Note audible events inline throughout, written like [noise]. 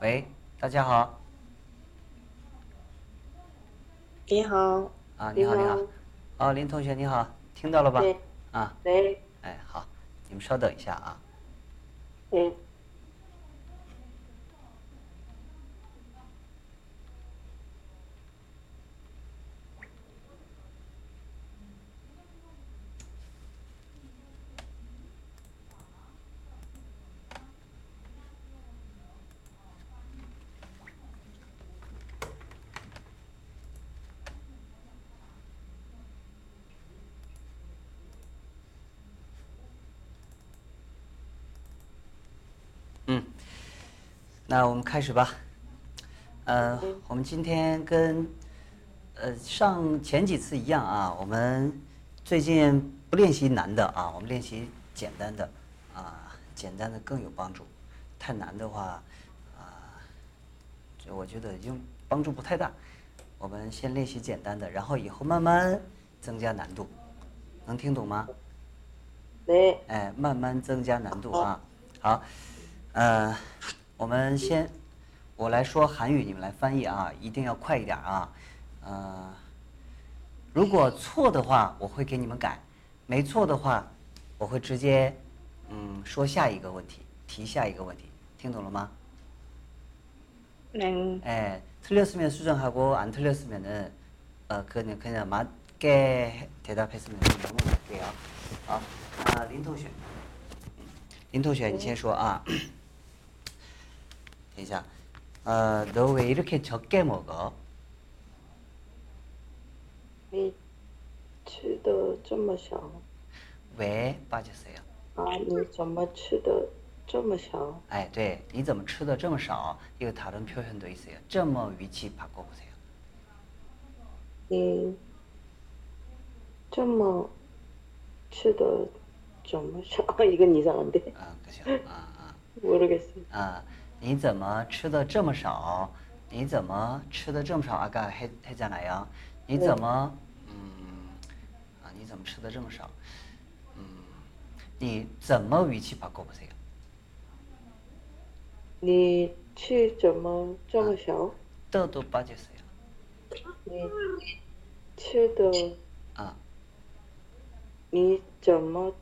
喂，大家好。你好，啊，你好，你好，哦，林同学你好，听到了吧？啊，喂，哎，好，你们稍等一下啊。嗯，嗯，那我们开始吧。呃，我们今天跟呃上前几次一样啊，我们最近不练习难的啊，我们练习简单的啊，简单的更有帮助。太难的话啊，就我觉得用帮助不太大。我们先练习简单的，然后以后慢慢增加难度。能听懂吗？对，哎，慢慢增加难度啊。好，呃，我们先我来说韩语，你们来翻译啊，一定要快一点啊。呃，如果错的话，我会给你们改；没错的话，我会直接嗯说下一个问题，提下一个问题，听懂了吗？ 네, 예, 틀렸으면 수정하고 안 틀렸으면은 어 그냥 그냥 맞게 해- 대답했으면 넘어갈게요. 아, 아 린同学, 린同学, 你先说啊. 等一下, 어, 너 왜 이렇게 적게 먹어? 你吃的这么少 왜 빠졌어요? 啊？你怎么吃的这么少？ 아, 对, 你怎么吃的这么少? 이거 다른 표현도 있어요. 这么 위치 바꿔보세요. 你这么吃的怎么少？ 이건 이상한데 아, 그죠? 아, 아. 모르겠어요. 啊， 你怎么吃的这么少？你怎么吃的这么少？阿嘎黑黑加哪样？你怎么嗯啊？你怎么吃的这么少？嗯，你怎么语气把过不去呀？你吃怎么这么小？豆豆八戒谁呀？你吃的啊？你怎么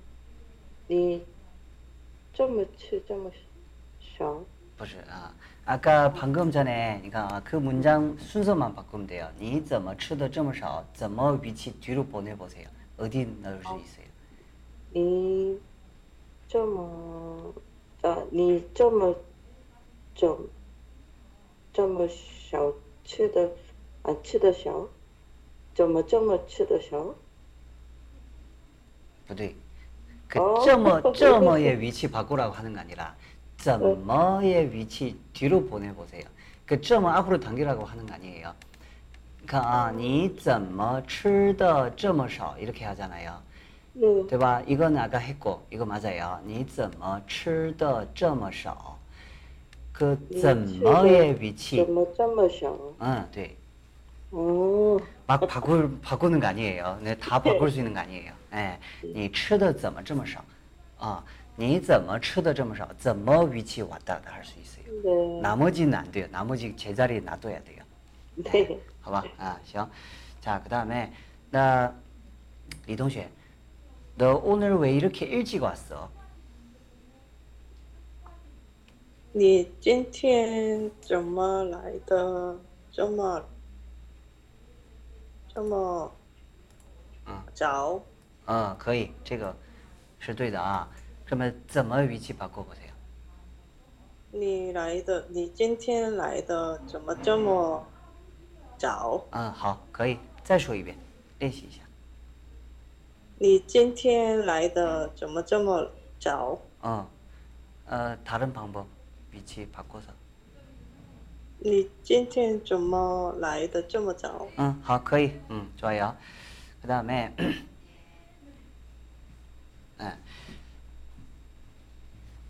你这么吃这么少？不是啊。아까 방금 전에 그러니까 그 문장 순서만 바꾸면 돼요. 你怎么吃的这么少?怎么 위치 뒤로 보내 보세요. 어디 넣을 수 있어요? 你这么啊，你这么怎这么少吃的啊吃的少，怎么这么吃的少？不对，그 어. 这么这么의 위치 [laughs] 바꾸라고 하는 거 아니라 怎么의 위치 뒤로 보내 보세요. 그 这么 앞으로 당기라고 하는 거 아니에요. 그러니까 아, 你怎么吃的这么少 이렇게 하잖아요. 嗯， 对吧? 이거는 아까 했고 이거 맞아요. 你怎么吃的这么少? 그 怎么의 위치 怎么这么少？ 응, 네. 哦， 막 바꿀 바꾸는 거 아니에요. 네, 다 바꿀 수 있는 거 아니에요. 예, 你吃的怎么这么少? 아, 你怎么吃的这么少?怎么 위치 왔다 갔다 할 수 있어요. 네, 나머지는 안 돼요. 나머지 제자리에 놔둬야 돼요. 네. 好吧? 아, 行. 자, 그다음에 나 리同学, 너 오늘 왜 이렇게 일찍 왔어? 你今天怎么来的这么这么嗯早？ 어, 可以.这个是对的啊. 그러면 怎么 위치 바꿔 보세요. 你来的，你今天来的怎么这么早？ 아, 好,可以.再说一遍.练习一下.你今天来的怎么这么早？ 어, 어, 다른 방법 위치 바꿔서. 你今天怎么来的这么早？ 응, 好, 可以. 응, 좋아요. 그다음에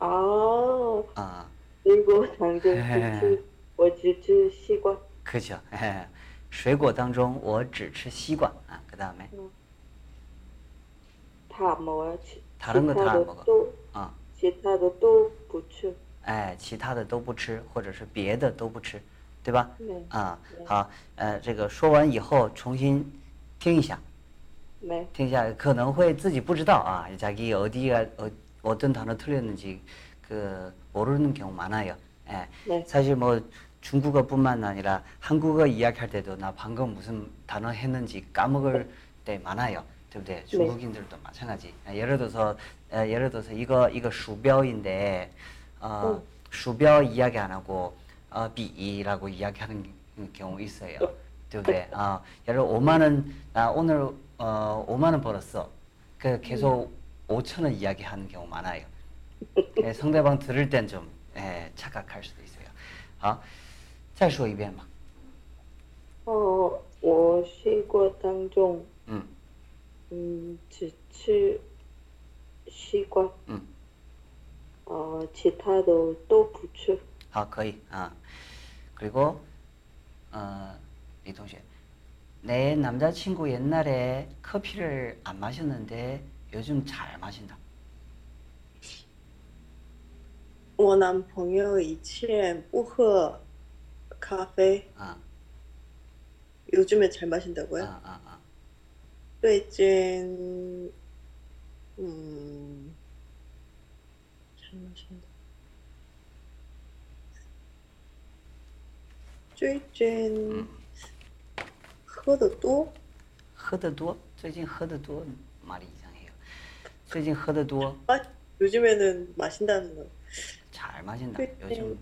是啊， 아, 水果当中只吃，我只吃西瓜。 그렇죠. 水果当中我只吃西瓜. 아, 그다음에 다 먹어요. 치- 다른 거다안 기타도 먹어. 또 아, 其他的都不吃。哎，其他的都不吃，或者是别的都不吃，对吧？对啊，对好，呃，这个说完以后重新听一下， 네. 听一下可能会自己不知道啊，자기어디가어 어떤 단어 틀렸는지 그 모르는 경우 많아요. 예. 네. 사실 뭐 중국어뿐만 아니라 한국어 이야기할 때도 나 방금 무슨 단어 했는지 까먹을 때 많아요. 对不对? 중국인들도 마찬가지. 예, 예를 들어서 예, 예를 들어서 이거 이거 수뼈인데 어, 수뼈 이야기 안 하고 어, 비라고 이야기하는 경우 있어요. 对不对? 어, 예를 들어 5만 원, 나 오늘 어, 5만 원 벌었어. 그 계속 5천 원 이야기하는 경우 많아요. 예, 상대방 들을 땐 좀 예, 착각할 수도 있어요. 好,再说一遍吧.哦，我水果当中， 음, 嗯，只吃西瓜， 음. 呃，其他的都不吃。 아, 거의. 아. 그리고 어, 이 동시에 내 남자친구 옛날에 커피를 안 마셨는데 요즘 잘 마신다. 我男朋友以前不喝咖啡， 아, 요즘에 잘 마신다고요? 아, 아, 아. 最近，嗯，잘 마신다. 最近喝的多，喝得多，最近喝得多 말이 이상해요. 最近喝得多, 아 요즘에는 마신다는 거. 잘 마신다. 네. 요즘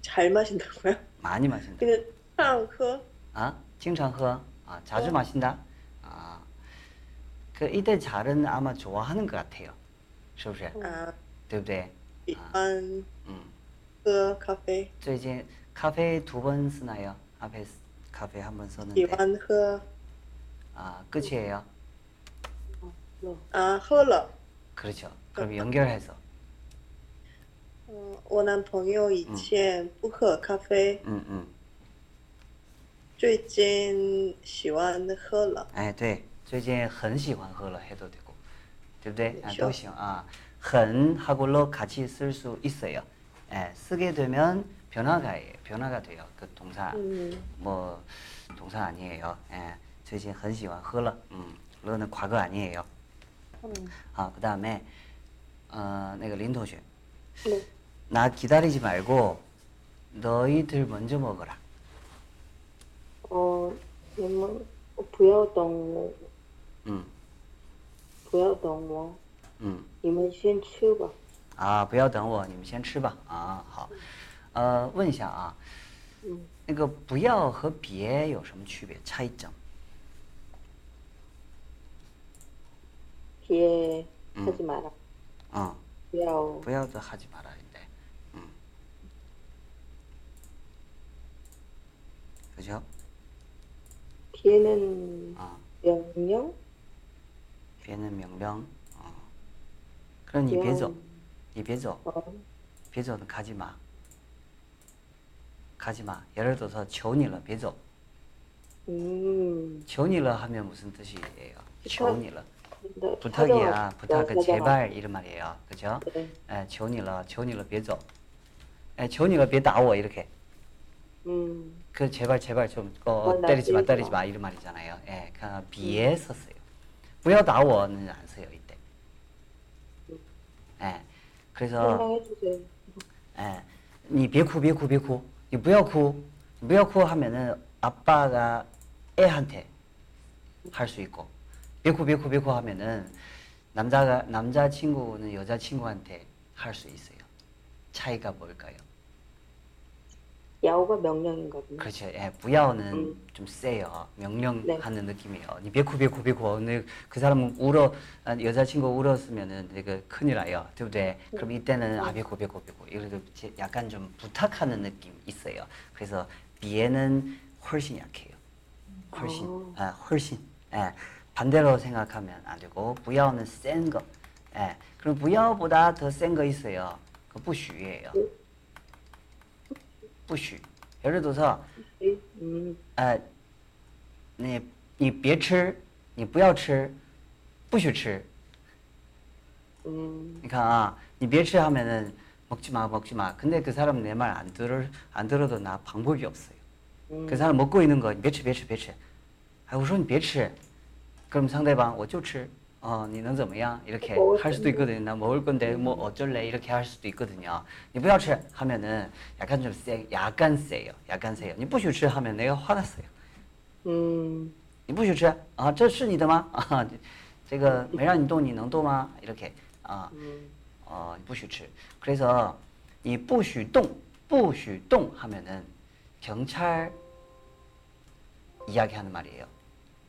잘 마신다고요? 많이 마신다. 그냥 常喝 아, 经常喝. 아, 자주 어. 마신다. 아, 그 이때 잘은 아마 좋아하는 것 같아요. 是不是?啊，对不对?喜欢 음. 喝咖啡，最近 카페 두 번 쓰나요? 앞에 쓰- 카페 한 번 喜 썼는데 欢喝 아 끝이에요. 啊，喝了。 그렇죠. 그럼 연결해서 嗯，我男朋友以前不喝咖啡， 음, 음. 最近喜欢喝了。 예, 对. 最近很喜欢喝了 해도 되고. 对不对? 아, 그렇죠. 都行. 아, 很하고로 같이 쓸 수 있어요. 예, 쓰게 되면 변화가 변화가 돼요. 그 동사. 嗯， 뭐 동사 아니에요. 예. 最近很喜欢喝了. 음. 러는 과거 아니에요. 嗯 아, 그다음에 어, 내가 린同学. 네. 나 기다리지 말고 너희들 먼저 먹어라. 哦，你们不要等我， 음, 不要等我， 음. 你们先吃吧。啊，不要等我，你们先吃吧。啊，好。呃，问一下啊，嗯，那个不要和别有什么区别？差一 整。 예, 음. 하지 마라. 嗯，不要不要的哈基马拉인데。嗯。그죠 걔는 아, 명령? 别人明亮。啊。그럼니别走，你别走， 어, 别走，가지 마。 가지 마. 예를 들어서 求你了，别走。 음, 求你了 하면 무슨 뜻이에요? 求你了. 근 데 부탁이야. 사정을- 부탁, 그 사정을- 제발 이런 말이에요. 그죠? 네. 에, 求你了,求你了,别走. 에, 求你了,别打我 이렇게. 음, 그 제발 제발 좀 어, 어, 나 때리지 마, 때리지 때리지 마. 마 이런 말이잖아요. 예, 그 비에 썼어요. 不要打我는 안 써요 이때. 예, 그래서 설명해주세요. 예, 你别哭别哭别哭,你不要哭,不要哭 하면은 아빠가 애한테 할 수 있고, 别哭别哭别哭 하면은 남자가 남자 친구는 여자 친구한테 할 수 있어요. 차이가 뭘까요? 야오가 명령인거든요. 그렇죠. 예, 부야오는 음. 좀 세요. 명령하는 네. 느낌이에요. 니 베쿠 베쿠 베쿠. 근데 그 사람은 울어 아, 여자친구 울었으면은 이거 큰일 나요. 对不对? 그럼 이때는 아 베쿠 베쿠 베쿠. 이래도 제- 약간 좀 부탁하는 느낌 있어요. 그래서 비에는 훨씬 약해요. 훨씬. 어. 아, 훨씬. 예. 반대로 생각하면 안 되고 부야오는 센 거. 예. 그럼 부야오보다 더 센 거 있어요. 그 부슈예요. 부슈. 예를 들어서 嗯呃，你你别吃，你不要吃，不许吃。 음, 你看啊，你别吃 하면은 먹지 마, 먹지 마. 근데 그 사람 내 말 안 들어 안 들어도 나 방법이 없어요. 음. 그 사람 먹고 있는 거, 你别吃,别吃,别吃. 아, 我说你别吃. 그럼 상대방 我就吃. 어, 你能怎么样? 이렇게 먹을 할 수도 있거든요. 나 먹을 건데 뭐 어쩔래? 이렇게 할 수도 있거든요. 你不要吃 하면은 약간 좀 세, 약간 세요. 약간 세요. 你不许吃 하면 내가 화났어요. 음, 你不许吃啊？这是你的吗？[laughs] 啊，这这个没让你动，你能动吗？이렇게 아, 음, 어, 不许吃. 그래서 이 不许动,不许动 하면은 경찰 이야기하는 말이에요.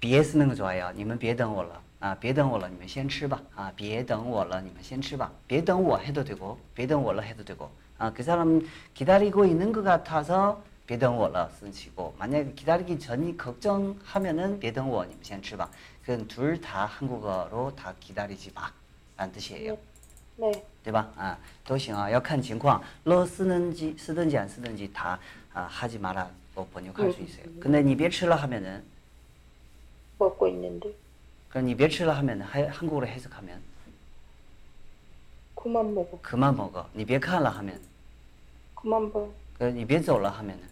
别 쓰는 거 좋아요. 你们别等我了. 아, 别等我了,你们先吃吧. 아, 别等我了,你们先吃吧.别等我 해도 되고, 别等我了 해도 되고. 아, 그 사람 기다리고 있는 것 같아서 别等我了 쓰시고, 만약에 기다리기 전이 걱정하면은 别等我,你们先吃吧. 그건 둘 다 한국어로 다 기다리지 마. 라는 뜻이에요. 네. 对吧？啊，都行啊，要看情况。了쓰는지 쓰든지 안 쓰든지 다 아, 하지 마라. 뭐 번역할 수 있어요. 근데 你别吃了 하면은 먹고 있는데. 그럼 你别吃了 하면 하, 한국어로 해석하면 그만 먹어. 그만 먹어. 你别看了 하면 그만 봐. 그 你别走了 하면은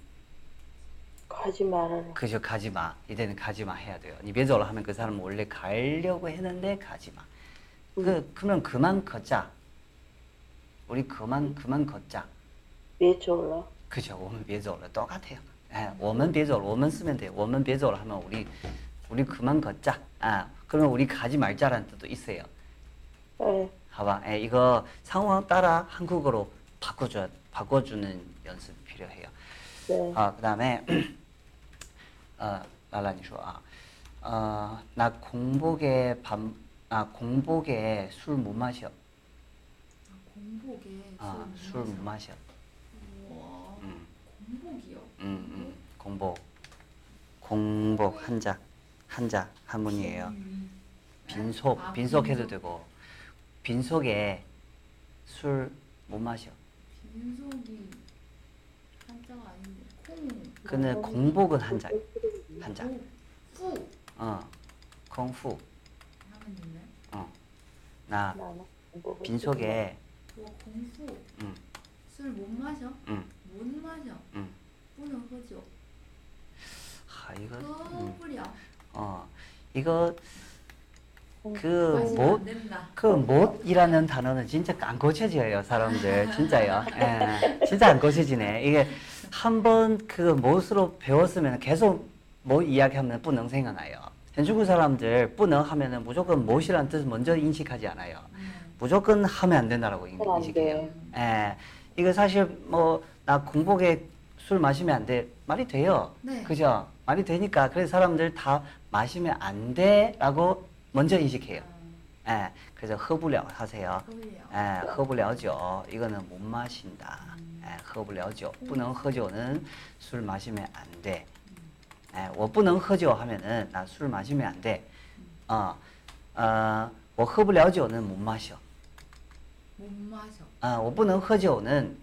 가지 말아라. 그저 가지 마. 이제는 가지 마 해야 돼요. 你别走了 하면 그 사람은 원래 가려고 했는데 가지 마. 그 그러면 그만 걷자. 우리 그만 그만 걷자. 왜 졸라? 그죠. 我们别走了 똑같아요. 예, 我们别走了. 我们 쓰면 돼요. 我们别走了 하면 우리 우리 그만 걷자. 아, 그러면 우리 가지 말자라는 뜻도 있어요. 네. 봐봐. 예, 이거 상황 따라 한국어로 바꿔줘 바꿔주는 연습이 필요해요. 네. 아, 그 다음에 [clears throat] 어, 랄라니 说 아, 어, 나 공복에 밤, 아, 공복에 술 못 마셔. 공복에 아, 술술못 마셔. 우와 음. 공복이요? 음, 음, 공복. 공복 한자. 한자 한문이에요. 음. 빈속, 아, 빈속 해도 빈속. 되고. 빈속에 술 못 마셔. 빈속이 한자가 아닌데 콩 근데 공복은 한자. 한자. 오, 후 어. 공후. 하면 있네 어. 나 나는 뭐 빈속에 와 공후 음, 술 못 마셔? 음, 못 마셔 음. 不能喝酒 아, 이거 喝 음. 不了 어, 이거 그못 그 못이라는 단어는 진짜 안 고쳐져요 사람들 진짜요. 예, 진짜 안 고쳐지네. 이게 한 번 그 못으로 배웠으면 계속 못 이야기하면 뿌능 생각나요. 현주구 사람들 뿌능 하면은 무조건 못이라는 뜻을 먼저 인식하지 않아요. 음. 무조건 하면 안 된다라고 인식해요. 예, 이거 사실 뭐 나 공복에 술 마시면 안 돼 말이 돼요. 네. 그죠? 말이 되니까 그래서 사람들 다 마시면 안 돼라고 먼저 인식해요. 예. 그래서 喝不了 하세요. 喝不了 예, 喝不了酒 이거는 못 마신다. 예, 喝不了酒. 不能喝酒는 술 마시면 안 돼. 예, 我不能喝酒 하면은 나 술 마시면 안 돼. 어, 어, 我喝不了酒는 못 마셔. 못 마셔 아, 我不能喝酒는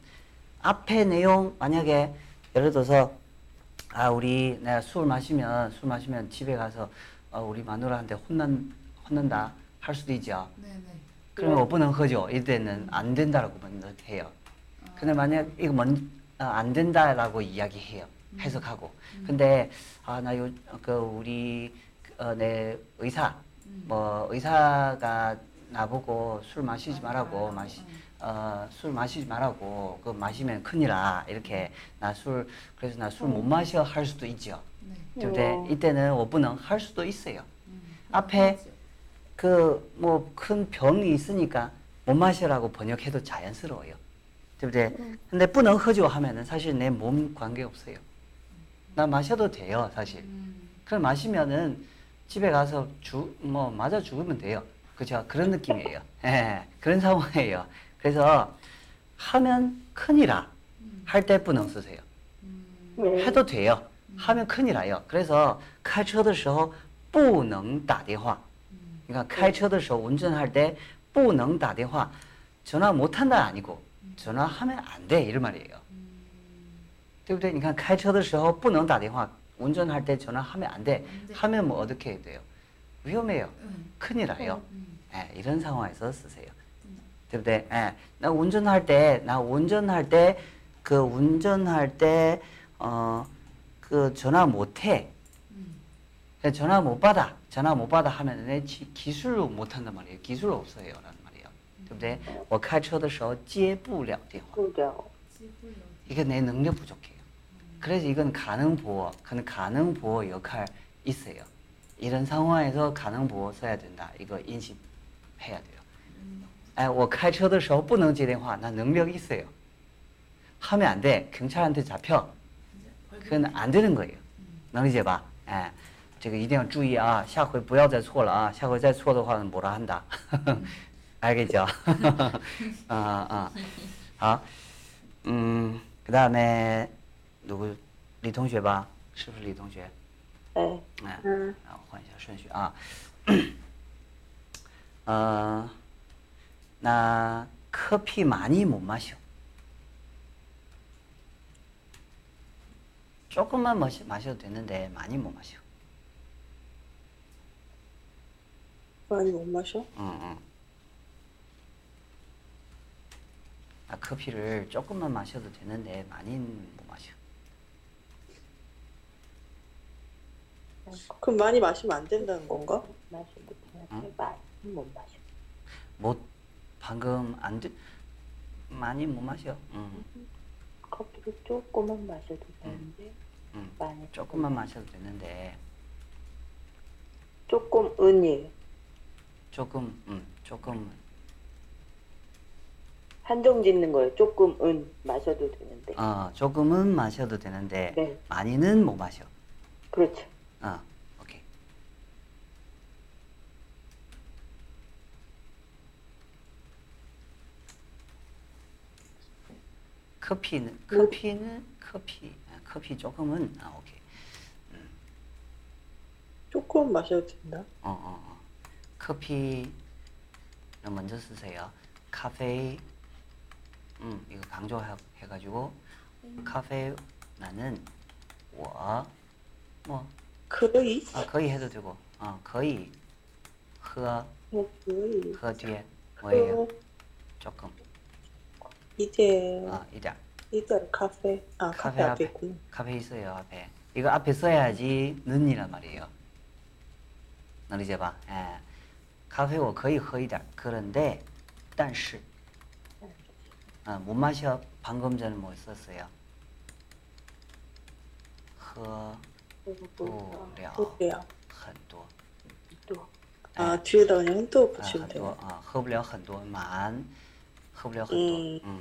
앞에 내용 만약에 예를 들어서 아 우리 내가 술 마시면 술 마시면 집에 가서 어, 우리 마누라한테 혼난 혼난다 할 수도 있죠. 네네. 그러면 오빠는 거죠. 이때는 안 된다라고 먼저 해요. 아. 근데 만약 이거 먼, 어, 안 된다라고 이야기해요. 음. 해석하고. 음. 근데 아나 요 그 우리 어, 내 의사 음. 뭐 의사가 나보고 술 마시지 아, 말라고 아, 마시 아. 어, 술 마시지 말라고 그 마시면 큰일이라 이렇게 나 술 그래서 나 술 못 마셔 할 수도 있죠. 네. 对不对 어. 이때는 我不能할 수도 있어요. 음. 앞에 그렇죠. 그 뭐 큰 병이 있으니까 못 마시라고 번역해도 자연스러워요. 对不对? 근데 不能喝酒 하면은 사실 내 몸 관계 없어요. 나 마셔도 돼요, 사실. 음. 그럼 마시면은 집에 가서 죽, 뭐 맞아 죽으면 돼요. 그죠? 그런 느낌이에요. 예, 그런 상황이에요. 그래서 하면 큰일이라 할 때 不能 쓰세요. 음. 네. 해도 돼요. 하면 큰일이에요. 그래서 开车的时候不能打电话. 그러니까 开车的时候 운전할 때 不能打电话. 전화 못 한다 아니고 전화하면 안 돼. 이런 말이에요. 对不对? 그러니까 开车的时候不能打电话. 운전할 때 전화하면 안 돼. 안 돼. 하면 뭐 어떻게 해야 돼요? 위험해요. 음. 큰일이에요. 음. 예, 이런 상황에서 쓰세요. 음. 对不对? 예, 나 운전할 때, 나 운전할 때, 그 운전할 때, 어, 그 전화 못 해. 음. 그냥 전화 못 받아. 전화 못 받아 하면 내 기- 기술로 못 한단 말이에요. 기술 없어요. 라는 말이에요. 对不对?我开车的时候接不了电话. 그죠. 지불요. 이게 내 능력 부족해요. 그래서 이건 가능 보호, 그 가능 보호 역할 있어요. 이런 상황에서 가능 보호 써야 된다. 이거 인식해야 돼요. 음. 哎，我开车的时候不能接电话，나 능력 있어요. 하면 안 돼. 경찰한테 잡혀. 이제 벌금. 그건 안 되는 거예요. 能理解吧？哎，这个一定要注意啊，下回不要再错了啊，下回再错的话뭐라 한다. [laughs] 알겠죠? 아, [laughs] 아. 好，嗯， 그다음에 누구 李同学吧？是不是李同学？ 네. 哎， 음. 啊，换一下顺序啊。呃， [coughs] 那 커피 많이 못 마셔. 조금만 마시, 마셔도 되는데 많이 못 마셔. 많이 못 마셔? 응, 응. 나 커피를 조금만 마셔도 되는데 많이는 못 마셔. 그럼 많이 마시면 안 된다는 건가? 마셔도 응? 많이 못 마셔. 못 방금 안 돼. 많이 못 마셔. 응, 커피를 조금만 마셔도 되는데 응. 많이 조금만 마셔도 되는데 조금 은이에요. 조금, 음, 조금 한정 짓는 거예요. 조금 은 마셔도 되는데. 어, 조금은 마셔도 되는데 네. 많이는 못 마셔. 그렇죠. 어, 오케이. 커피는 네. 커피는 커피. 아, 커피 조금은 아 오케이. 음. 조금 마셔도 된다. 어, 어, 어. 커피 먼저 쓰세요. 카페 음 이거 강조해 가지고 음. 카페 나는 워뭐 거의? 아 거의 해도 되고. 어 거의. 허허 어, 뒤에 뭐예요? 조금. 이제 어, 이点. 이들 카페. 아 카페 카페 앞에 앞에. 있구나. 카페 있어요, 앞에. 이거 앞에 써야지 는이란 말이에요.能理解吧? 예. 카페 我可以喝一点. 그런데 但是 아, 못 마셔. 방금 전에 뭐 썼어요? 喝 그리고 不了 그래요. 很多. 또 아 뒤에다 그냥 흔도 아, 붙이면 很多 돼요. 啊，喝不了很多，满， 喝不了很多，嗯 음.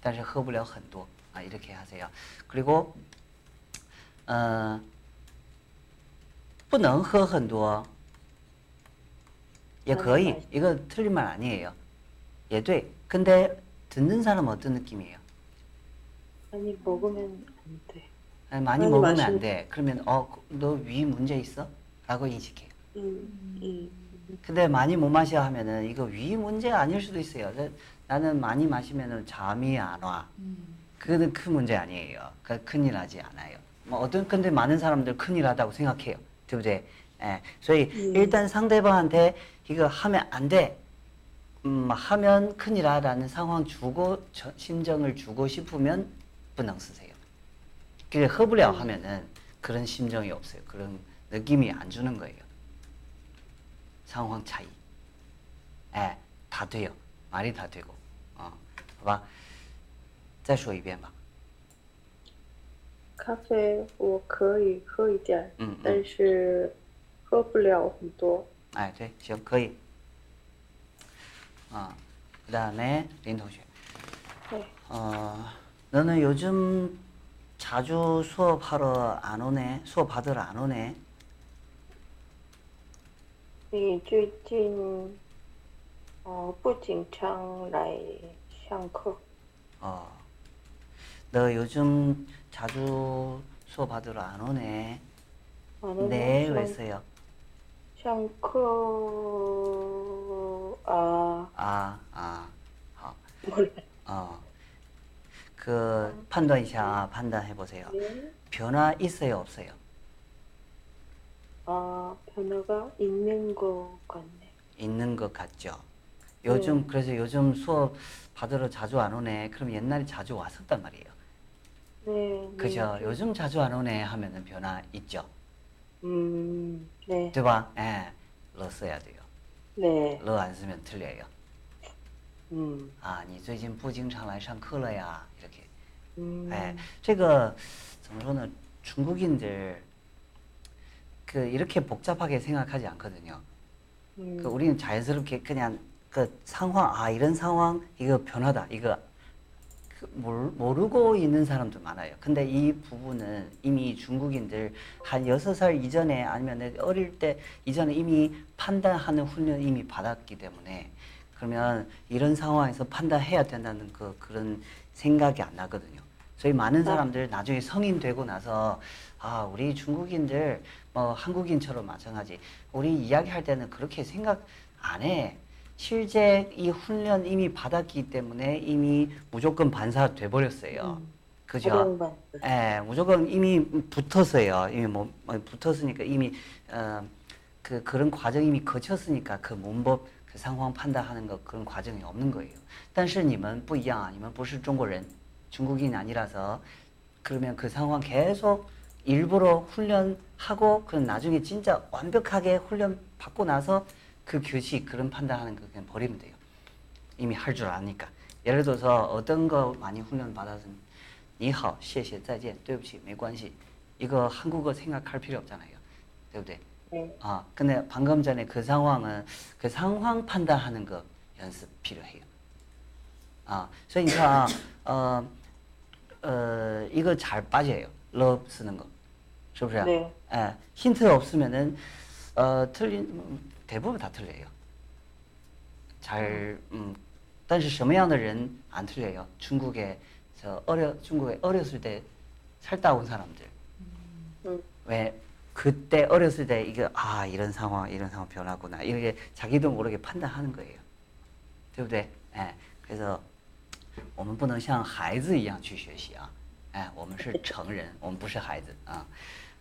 但是喝不了很多아 이렇게 하세요. 그리고 어, 不能喝很多也可以 이거 틀린 말 아니에요. 예, 돼. 근데 듣는 사람은 어떤 느낌이에요? 많이 먹으면 안 돼. 아니, 많이 많이 먹으면 마시- 안 돼. 그러면 어, 너 위 문제 있어? 라고 인식해요. 음, 음. 근데 많이 못 마셔 하면은 이거 위 문제가 아닐 수도 있어요. 나- 나는 많이 마시면은 잠이 안 와. 음. 그거는 큰 문제 아니에요. 그 큰일 나지 않아요. 뭐 어떤 근데 많은 사람들 큰일 하다고 생각해요. 对不对? 예. 所以 음. 일단 상대방한테 이거 하면 안 돼. 음, 하면 큰일이라는 상황 주고 저- 심정을 주고 싶으면 不能 쓰세요. 그게 喝不了 하면은 그런 심정이 없어요. 그런 느낌이 안 주는 거예요. 상황 차이. 예, 다 돼요. 말이 다 되고. 어, 好吧?再说一遍吧.咖啡我可以喝一点，嗯嗯但是喝不了很多。 아, 돼. 行, 거의. 어, 그다음에 린 동생. 네. 어, 너는 요즘 자주 수업하러 안 오네? 수업 받으러 안 오네? 你最近哦不经常来上课， 어, 너 요즘 자주 수업 받으러 안 오네? 完了 네, 上 왜서요? 上课啊， 아, 아, 好, 몰라 어, 그 판단 이샤 판단해 보세요. 네. 변화 있어요, 없어요? 아 변화가 있는 것 같네. 있는 것 같죠. 요즘 네. 그래서 요즘 수업 받으러 자주 안 오네. 그럼 옛날에 자주 왔었단 말이에요. 네. 그죠? 네. 요즘 자주 안 오네 하면은 변화 있죠. 음, 네, 对吧? 예, 러 써야 돼요. 네, 러 안 쓰면 틀려요. 음, 아, 你最近不经常来上课了呀? 이렇게. 음, 예, 这个怎么说呢? 중국인들 그 이렇게 복잡하게 생각하지 않거든요. 음, 그 우리는 자연스럽게 그냥 그 상황 아 이런 상황 이거 변화다 이거 그 모르, 모르고 있는 사람도 많아요. 근데 이 부분은 이미 중국인들 한 여섯 살 이전에 아니면 어릴 때 이전에 이미 판단하는 훈련 이미 받았기 때문에 그러면 이런 상황에서 판단해야 된다는 그 그런 생각이 안 나거든요. 저희 많은 사람들 나중에 성인 되고 나서 아 우리 중국인들 뭐 한국인처럼 마찬가지 우리 이야기할 때는 그렇게 생각 안 해. 실제 이 훈련 이미 받았기 때문에 이미 무조건 반사 돼 버렸어요. 그죠? 활용반. 예, 무조건 이미 붙었어요. 이미 뭐, 뭐 붙었으니까 이미 어, 그 그런 과정 이미 거쳤으니까 그 문법 그 상황 판단하는 거 그런 과정이 없는 거예요. 但是你们不一样啊，你们不是中国人, 중국인 아니라서 그러면 그 상황 계속 일부러 훈련하고 그럼 나중에 진짜 완벽하게 훈련 받고 나서 그 교식 그런 판단하는 거 그냥 버리면 돼요. 이미 할 줄 아니까. 예를 들어서 어떤 거 많이 훈련 받아서 你好,谢谢,再见,对不起,没关系. 이거 한국어 생각할 필요 없잖아요. 对不对? 네, 아, 근데 방금 전에 그 상황은 그 상황 판단하는 거 연습 필요해요. 아, 所以你看啊, 어, 어, 이거 잘 빠져요. love 쓰는 거. 是不是? 네. 예, 힌트 없으면은 어, 틀린 음, 대부분 다 틀려요. 잘 음, 但是什么样的人안 틀려요? 중국에 저 어려 중국에 어렸을 때 살다 온 사람들. 음, 왜 그때 어렸을 때 이게 아 이런 상황 이런 상황 변하구나 이렇게 자기도 모르게 판단하는 거예요. 对不对? 예. 그래서 我们不能像孩子一样去学习啊。哎，我们是成人，我们不是孩子啊。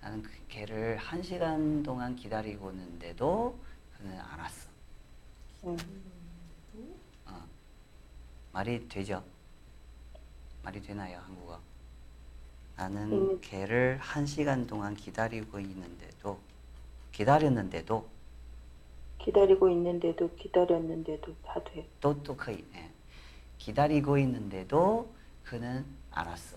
나는 그 걔를 한 시간 동안 기다리고 있는데도 그는 안 왔어. 음, 어. 말이 되죠? 말이 되나요, 한국어? 나는 음. 걔를 한 시간 동안 기다리고 있는데도 기다렸는데도 기다리고 있는데도 기다렸는데도 다 돼. 또 또 거의 예. 기다리고 있는데도 그는 안 왔어.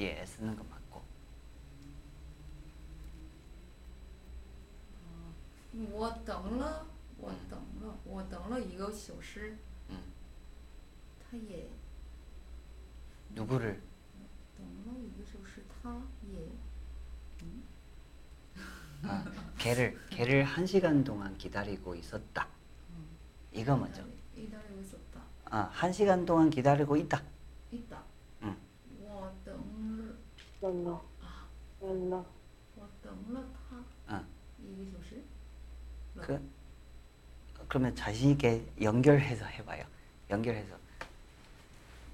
예, 쓰는 거 맞고. 我等了，我等了，我等了一个小时， 음. 他也 누구를 等了一个小时，他也 아, 걔를 걔를 한 시간 동안 기다리고 있었다. 이거 먼저. 기다리고 있었다. 아, 한 시간 동안 기다리고 있다. 있다. 了等了，等了，我等了他 아, 一个小时。 그 그러면 자신 있게 연결해서 해봐요. 연결해서.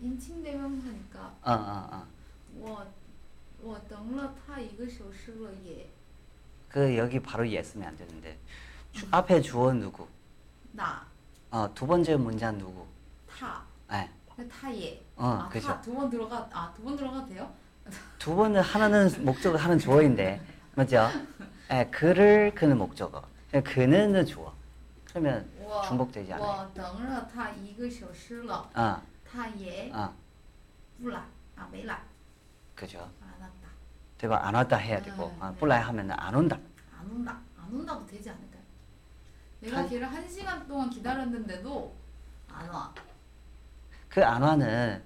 인칭 대명사니까 어, 어, 어. 我我等了他一个小时了也 그 여기 바로 예 쓰면 안 되는데 주- 앞에 주어 누구? 那 어, 두 번째 문장 누구? 他 예. 그 타예 어, 아, 그죠. 두번 들어가 아 두 번 들어가도 돼요? 두 번은 하나는 목적어, 하나는 주어인데 맞죠? 예, 그를 그는 목적어, 예, 그는 주어. 그러면 我 중복되지 않아요. 我等了他一个小时了 아, 他也 아, 不来啊没来 그죠. 안 왔다 대박 안 왔다 해야 되고 아, 불라이 하면 안 온다. 안 온다 안 온다도 되지 않을까요? 내가 한- 걔를 한 시간 동안 기다렸는데도 안 와. 그 안 와는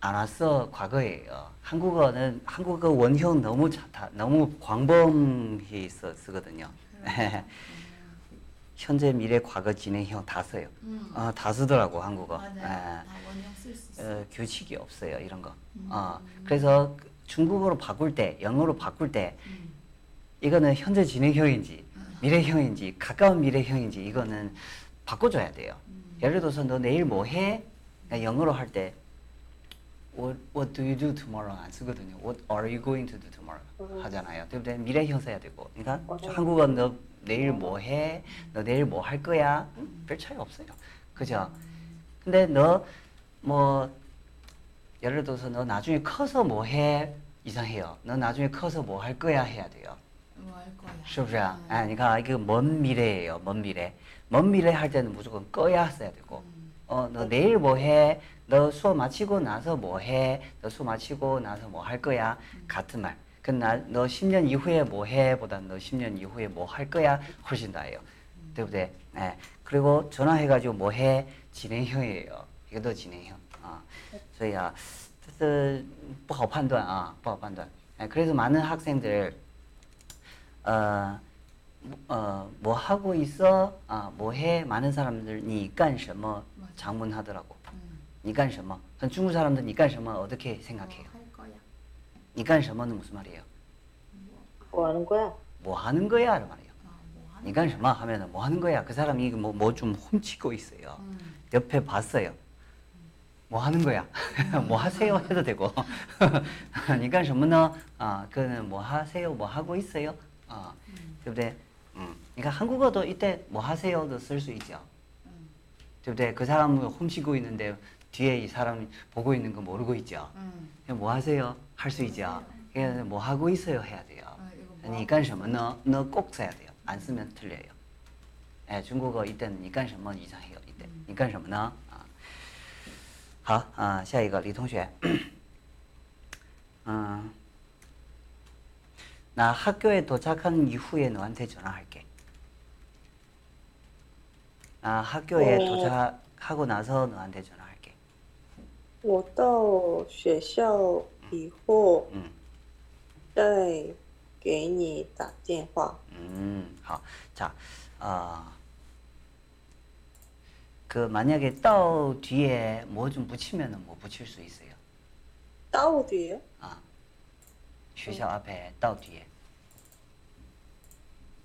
안 왔어 과거예요. 한국어는 한국어 원형 너무 다, 너무 광범위 써 쓰거든요. [laughs] 현재, 미래, 과거, 진행형 다 써요. 음. 어, 다 쓰더라고 한국어. 맞아요. 예. 다 원형 쓸 수 있어. 어, 규칙이 없어요 이런 거. 음. 어, 그래서 그 중국어로 바꿀 때, 영어로 바꿀 때 음. 이거는 현재 진행형인지 미래형인지 가까운 미래형인지 이거는 바꿔줘야 돼요. 음. 예를 들어서 너 내일 뭐 해? 그러니까 영어로 할 때 What, what do you do tomorrow 안 쓰거든요. What are you going to do tomorrow 음. 하잖아요. 때문에 미래형 써야 되고. 그러니까 맞아요. 한국어 너 내일 뭐 해? 너 내일 뭐 할 거야? 음, 별 차이 없어요. 그죠? 근데 너 뭐 예를 들어서 너 나중에 커서 뭐 해? 이상해요. 너 나중에 커서 뭐 할 거야 해야 돼요. 뭐 할 거야. 是不是啊？ 음. 哎，你看啊，一个먼 미래예요. 먼 미래. 먼 미래 할 때는 무조건 꺼야 써야 되고. 음. 어, 너 내일 뭐 해? 너 수업 마치고 나서 뭐 해? 너 수업 마치고 나서 뭐 할 거야? 같은 말. 그나 너 10년 이후에 뭐 해? 보다 너 10년 이후에 뭐 할 거야? 훨씬 나아요. 对不对? 예. 그리고 전화해 가지고 뭐 해? 진행형이에요. 이것도 진행형. 아. 所以啊,这是不好判断啊,不好判断. 예, 그래서 많은 학생들 어, 어, 뭐 하고 있어? 아, 뭐 해? 많은 사람들 你干什么 맞아. 장문하더라고. 음. 你干什么? 전 중국 사람들 你干什么 어떻게 생각해요? 뭐 할 거야. 你干什么는 무슨 말이에요? 뭐 하는 거야? 뭐 하는 거야? 는 말이에요. 아, 뭐 하는 你干什么 하면은 뭐 하는 거야? 그 사람이 뭐 뭐 좀 훔치고 있어요. 음. 옆에 봤어요. 뭐 하는 거야? [laughs] 뭐 하세요? 해도 되고. [laughs] 你干什么呢? 아, 그는 뭐 하세요? 뭐 하고 있어요? 아, 对不对? 음. 그러니까 한국어도 이때 뭐 하세요도 쓸 수 있죠. 음. 对不对? 그 사람은 훔치고 있는데 뒤에 이 사람이 보고 있는 거 모르고 있죠. 음. 그냥 뭐 하세요? 할 수 있죠. 그냥 뭐 하고 있어요 해야 돼요. 아, 이거 뭐 你 하고 干什么呢? 너꼭 써야 돼요. 안 쓰면 틀려요. 예, 중국어 이때는 你干什么 이상해요. 이때 你干什么呢? 아. 好啊，下一个李同学，嗯，[clears throat] 나 학교에 도착한 이후에 너한테 전화할게. 나 학교에 어. 도착하고 나서 너한테 전화할게. 我到学校以后 음, 再给你打电话。 음, 好, 자, 어, 그 만약에 떠 뒤에 뭐 좀 붙이면은 뭐 붙일 수 있어요. 到底 아, 学校 앞에 떠 뒤에.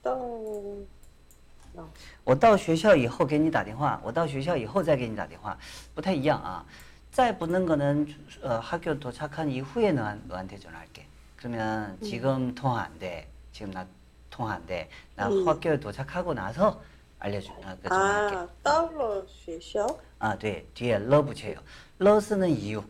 到我到学校以后给你打电话，我到学校以后再给你打电话，不太一样啊. 再不能거는 어, 학교 도착한 이후에 너, 너한테 전화할게. 그러면 지금 통화 안 돼. 지금 나 통화 안 돼. 나 음. 학교에 도착하고 나서 알려줘. 아, 그 전화할게. 啊，到了学校 아, 네. 뒤에 러 붙여요. 러 쓰는 이유.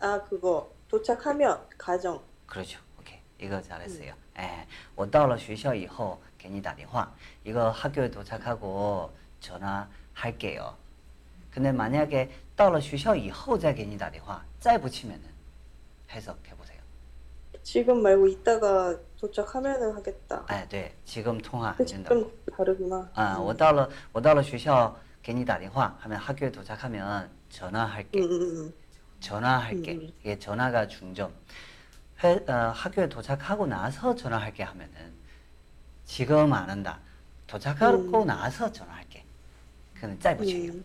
아 그거 도착하면 가정 그렇죠. 오케이. 이거 잘했어요. 예. 我到了学校以后给你打电话. 이거 학교에 도착하고 전화할게요. 근데 만약에 到了学校以后再给你打电话, 再 붙이면은 해석해 보세요. 지금 말고 이따가 도착하면은 하겠다. 아, 네. 지금 통화 안 그 된다고. 지금 다르구나. 아, 我到了我到了学校 괜히 打电话 하면 학교에 도착하면 전화할게. 음, 음, 전화할게. 음. 이게 전화가 중점. 회, 어, 학교에 도착하고 나서 전화할게 하면은 지금 안 한다. 도착하고 나서 전화할게. 그는 再不去用， 음.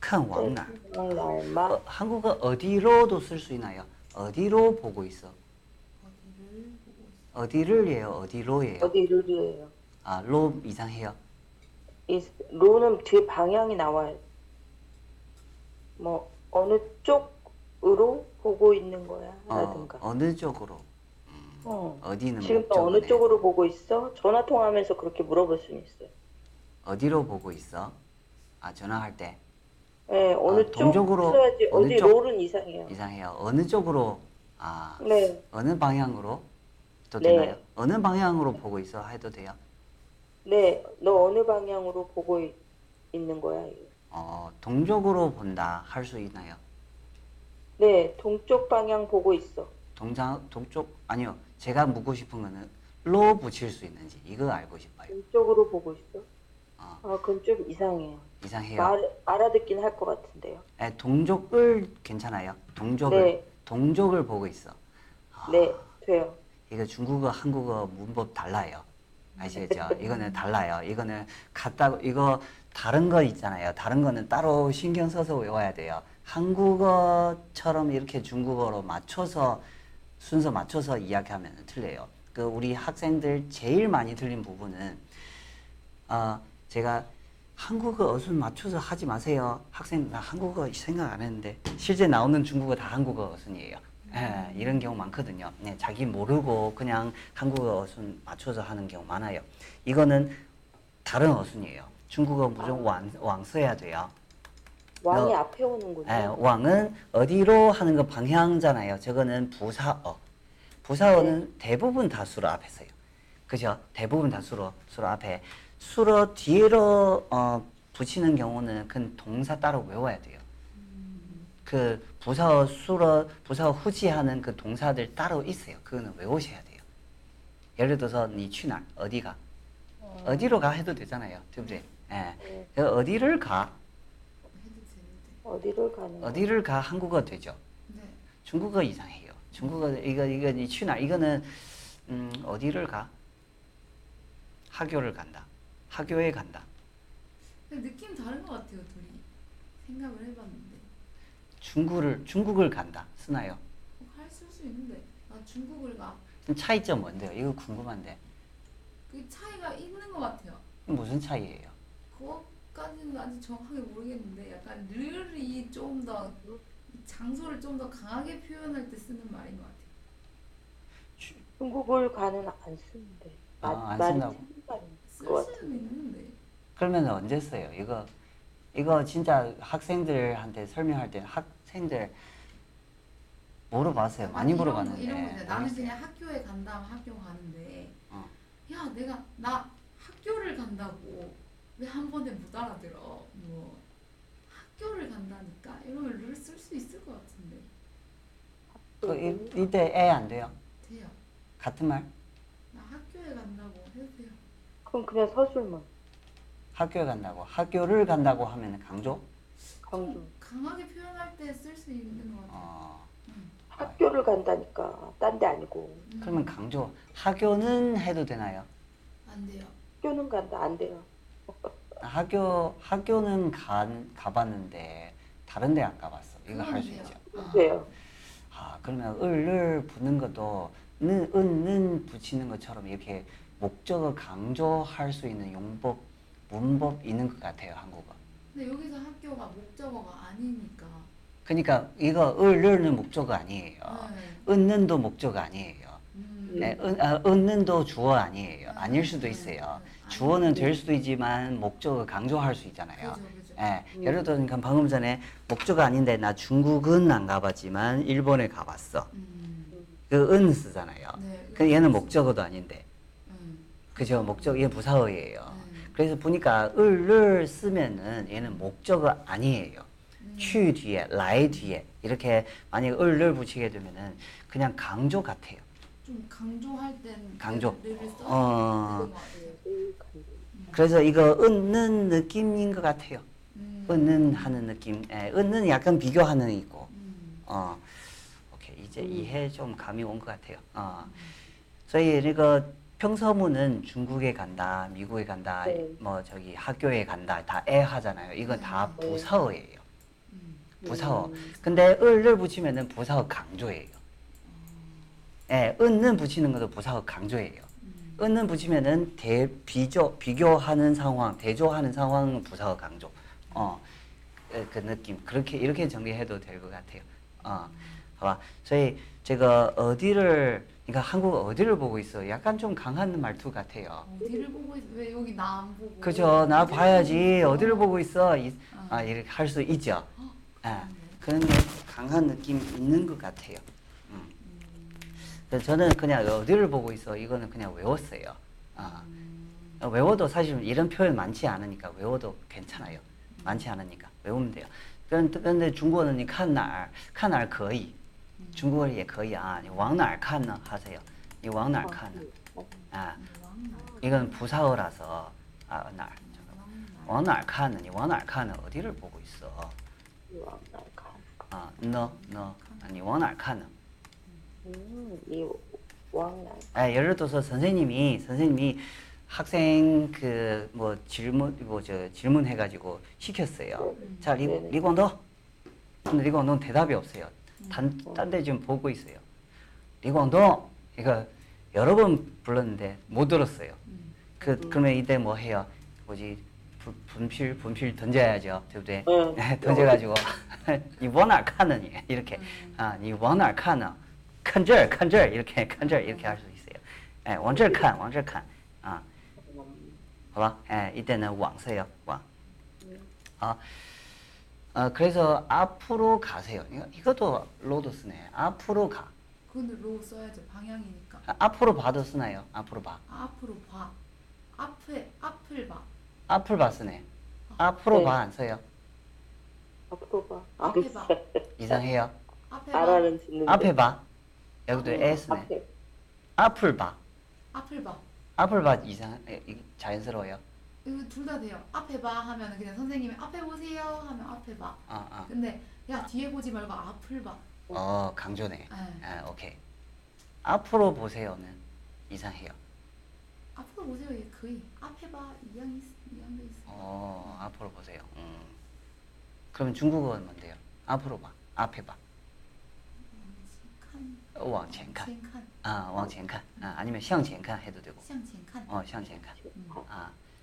큰 왕나. 어, 한국어 어디로도 쓸 수 있나요? 어디로 보고 있어? 어디를 예요? 어디로예요? 어디를이에요? 아, 로 이상해요. 이 로는 뒤에 방향이 나와요. 뭐 어느 쪽으로 보고 있는 거야? 라든가. 어, 느 쪽으로? 음, 어. 디는 지금 또 어느 쪽으로 보고 있어? 전화 통화하면서 그렇게 물어볼 수 있어요. 어디로 보고 있어? 아, 전화할 때. 네, 어느 아, 쪽 동쪽으로 써야지. 어느 어디 쪽? 롤은 이상해요. 이상해요. 어느 쪽으로? 아, 네, 어느 방향으로? 또 네. 되나요? 어느 방향으로 보고 있어? 해도 돼요? 네, 너 어느 방향으로 보고 있, 있는 거야? 이거. 어, 동쪽으로 본다 할 수 있나요? 네, 동쪽 방향 보고 있어. 동장 동쪽 아니요. 제가 묻고 싶은 거는 로 붙일 수 있는지 이거 알고 싶어요. 동쪽으로 보고 있어? 어, 아, 그건 좀 이상해요. 이상해요. 말, 알아듣긴 할 것 같은데요. 에, 동족을 괜찮아요. 동족을 네. 동족을 보고 있어. 아, 네, 돼요. 이거 중국어 한국어 문법 달라요. 아시겠죠? [laughs] 이거는 달라요. 이거는 같다 이거 다른 거 있잖아요. 다른 거는 따로 신경 써서 외워야 돼요. 한국어처럼 이렇게 중국어로 맞춰서 순서 맞춰서 이야기하면 틀려요. 그 우리 학생들 제일 많이 틀린 부분은 어, 제가 한국어 어순 맞춰서 하지 마세요. 학생 나 한국어 생각 안 했는데 실제 나오는 중국어 다 한국어 어순이에요. 예, 이런 경우 많거든요. 네, 자기 모르고 그냥 한국어 어순 맞춰서 하는 경우 많아요. 이거는 다른 어순이에요. 중국어 무조건 왕, 왕 써야 돼요. 왕이 너- 앞에 오는군요. 예, 왕은 어디로 하는 거 방향잖아요. 저거는 부사어. 부사어는 대부분 다 수로 앞에 서요. 그죠? 대부분 다 수로, 수로 앞에. 수로 뒤로 어, 붙이는 경우는 그 동사 따로 외워야 돼요. 그 부사어 수로 부사어 후지하는 그 동사들 따로 있어요. 그거는 외우셔야 돼요. 예를 들어서 니취나 어디가 어. 디로가 해도 되잖아요. 그지? 예. 네. 어디를 가? 어디를 가는? 어디를 가 한국어 되죠. 네. 중국어 이상해요. 중국어 이거 이거 니취나 이거는 음, 어디를 가? 학교를 간다. 학교에 간다. 느낌 다른 것 같아요, 둘이. 생각을 해봤는데. 중국을 중국을 간다. 쓰나요? 할수 있는데. 나 중국을 가. 좀 차이점 뭔데요? 이거 궁금한데 그 차이가 있는 것 같아요. 무슨 차이예요? 그것까지는 아직 정확하게 모르겠는데 약간 르이 좀 더 장소를 좀 더 강하게 표현할 때 쓰는 말인 것 같아요. 중국을 가는 안 쓰는데. 아, 마- 안 쓴다고? 쓸것 수는. 있는데. 그러면 언제 써요? 이거 이거 진짜 학생들한테 설명할 때 학생들 물어봤어요. 많이 이런 거- 물어봤는데 이런 거 있어요. 나는. 그냥 학교에 간다면 학교 가는데 어. 야 내가 나 학교를 간다고 왜 한 번에 못 알아들어 뭐 학교를 간다니까 이러면 를쓸수 있을 것 같은데 그 이, 이때 애 안 돼요? 돼요 같은 말? 나 학교에 간다고 돼요 그럼 그냥 서술만. 학교에 간다고 학교를 간다고 하면 강조? 강조. 강하게 표현할 때 쓸 수 있는 것 같아요 어, 학교를 간다니까. 딴 데 아니고. 음, 그러면 강조 학교는 해도 되나요? 안 돼요 학교는 간다. 안 돼요. 학교 학교는 간 가봤는데 다른 데 안 가봤어. 이거 그건 할수 돼요. 있죠. 아, 돼요. 아 그러면 을을 붙는 것도 는, 은는 붙이는 것처럼 이렇게 목적어 강조할 수 있는 용법 문법 있는 것 같아요 한국어. 근데 여기서 학교가 목적어가 아니니까 그러니까 이거 을을는 목적어 아니에요. 네. 은는도 목적어 아니에요. 음, 네, 은, 아, 은는도 주어 아니에요. 아 닐 수도 있어요. 주어는 될 수도 있지만 목적을 강조할 수 있잖아요. 그죠, 그죠. 예, 예를 들어 그러니까 방금 전에 목적어 아닌데 나 중국은 안 가봤지만 일본에 가봤어. 음, 그은 쓰잖아요. 네, 그 얘는 목적어도 아닌데, 음, 그죠? 목적 얘 부사어예요. 음. 그래서 보니까 을을 쓰면은 얘는 목적어 아니에요. 취 뒤에, 라이 뒤에 이렇게 만약 을을 붙이게 되면은 그냥 강조 같아요. 좀 강조할 땐 강조. 를 써. 어. 그래서 이거 은는 느낌인 것 같아요. 음, 은는 하는 느낌. 예, 은는 약간 비교하는 있고. 음, 어, 오케이 이제 이해 좀 감이 온 것 같아요. 어,所以 이거 평서문은 중국에 간다, 미국에 간다, 네. 뭐 저기 학교에 간다 다 애 하잖아요. 이건 다 네. 부사어예요. 음. 부사어. 근데 을을 붙이면은 부사어 강조예요. 예, 은는 붙이는 것도 부사어 강조예요. 음. 은는 붙이면은 대 비교 비교하는 상황, 대조하는 상황 부사어 강조. 어, 그, 그 느낌 그렇게 이렇게 정리해도 될 것 같아요. 어, 봐봐. 저희 제가 어디를 그러니까 한국 어디를 보고 있어? 약간 좀 강한 말투 같아요. 어디를 보고 있, 왜 여기 나 안 보고? 그죠. 나 봐야지. 어디를 보고 있어? 이, 어. 아, 이렇게 할 수 있죠. 아, 그런 게 강한 느낌 있는 것 같아요. 음. 음. 저는 그냥 어디를 보고 있어? 이거는 그냥 외웠어요. 아. 외워도 사실 이런 표현 많지 않으니까 외워도 괜찮아요. 많지 않으니까 외우면 돼요. 그런데 중국어는 칸날, 칸날 거의. 중국어 也可以啊.你往哪儿看呢 하세요. 你往哪儿看呢? 아, 이건 부사어라서 아, 哪儿 往哪儿看呢?你往哪儿看呢? 어디를 보고 있어? 往哪看？ 아, 너, 너, 아, 你往哪儿看呢? 嗯，你往哪？ 아, 예를 들어서 선생님이 선생님이 학생 그 뭐 질문 뭐 저 질문해 가지고 시켰어요. 자, 리, 네네. 리광도. 근데 리광도는 대답이 없어요. 단딴데 지금 보고 있어요. 리광도 이거 여러 번 불렀는데 못 들었어요. 그 그러면 이때 뭐 해요? 뭐지? 분- 분필 분필 던져야죠, 对不对? 응. [laughs] 던져가지고 [laughs] 니往哪儿看呢? 니 이렇게 아, 니往哪儿看呢?看这儿,看这儿 이렇게 看这儿 이렇게 할 수 있어요. 예, 往这儿看,往这儿看. 아, 好吧? 예, 이때는 往 써요. 往. 아, 어, 그래서 앞으로 가세요. 이거, 이것도 로도 쓰네. 앞으로 가. 근데 로 써야죠 방향이니까. 아, 앞으로 봐도 쓰나요? 앞으로 봐. 앞으로 봐. 앞에 앞을 봐. 앞을 봐 쓰네. 앞으로 네. 봐 안 써요. 앞으로 봐. 앞에 봐. [laughs] 이상해요. 앞에 봐. 알아는 듣는데. 앞에 봐. 여기도 음, S네. 앞에. 앞을 봐. 앞을 봐. 앞을 봐 이상 자연스러워요. 이거 둘 다 돼요. 앞에 봐 하면 그냥 선생님이 앞에 보세요 하면 앞에 봐. 아, 아. 근데 야 뒤에 보지 말고 앞을 봐. 어, 강조네. 네. 아, 오케이. 앞으로 보세요는 이상해요. 앞으로 보세요. 얘 거의 앞에 봐 이양 있 이양도 있어. 어, 앞으로 보세요. 음. 그럼 중국어는 뭔데요? 앞으로 봐. 앞에 봐. 칸. 往前看. 前看 아, 往前看. 아, 아니면 向前看 해도 되고. 向前看 어, 向前看. 음. 아,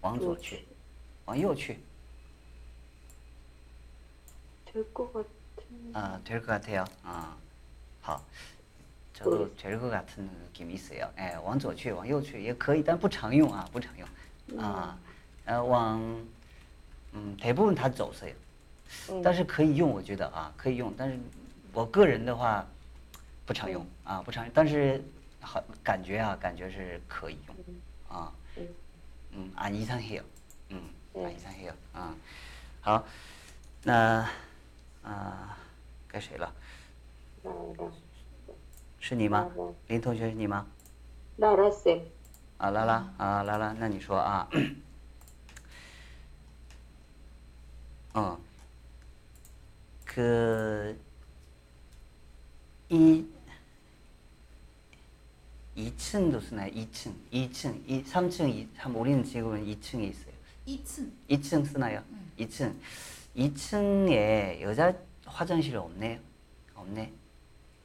往左去，往右去， 될것 같은. 아, 될 것 같아요. 아, 好， 저도 될 것 같은 느낌이 있어요. 예, 往左去,往右去也可以,但不常用啊,不常用. 아, 어, 往, 음, 대부분 다 走 써요. 嗯但是可以用，我觉得啊，可以用，但是我个人的话不常用啊，不常用，但是好感觉啊，感觉是可以用啊， 음. 음, 안 이상해요. 음, 안 네. 이상해요. 아, 好，那啊，该谁了？ 나라 是你吗嗯？林同学是你吗？ 나라 쌤. 啊，拉拉啊，拉拉，那你说啊，[coughs] 嗯，그 이, 2층도 쓰나요? 2층, 2층, 2, 3층, 2, 3, 우리는 지금은 2층에 있어요. 2층. 2층 쓰나요? 2층. 2층에 여자 화장실 없네요. 없네.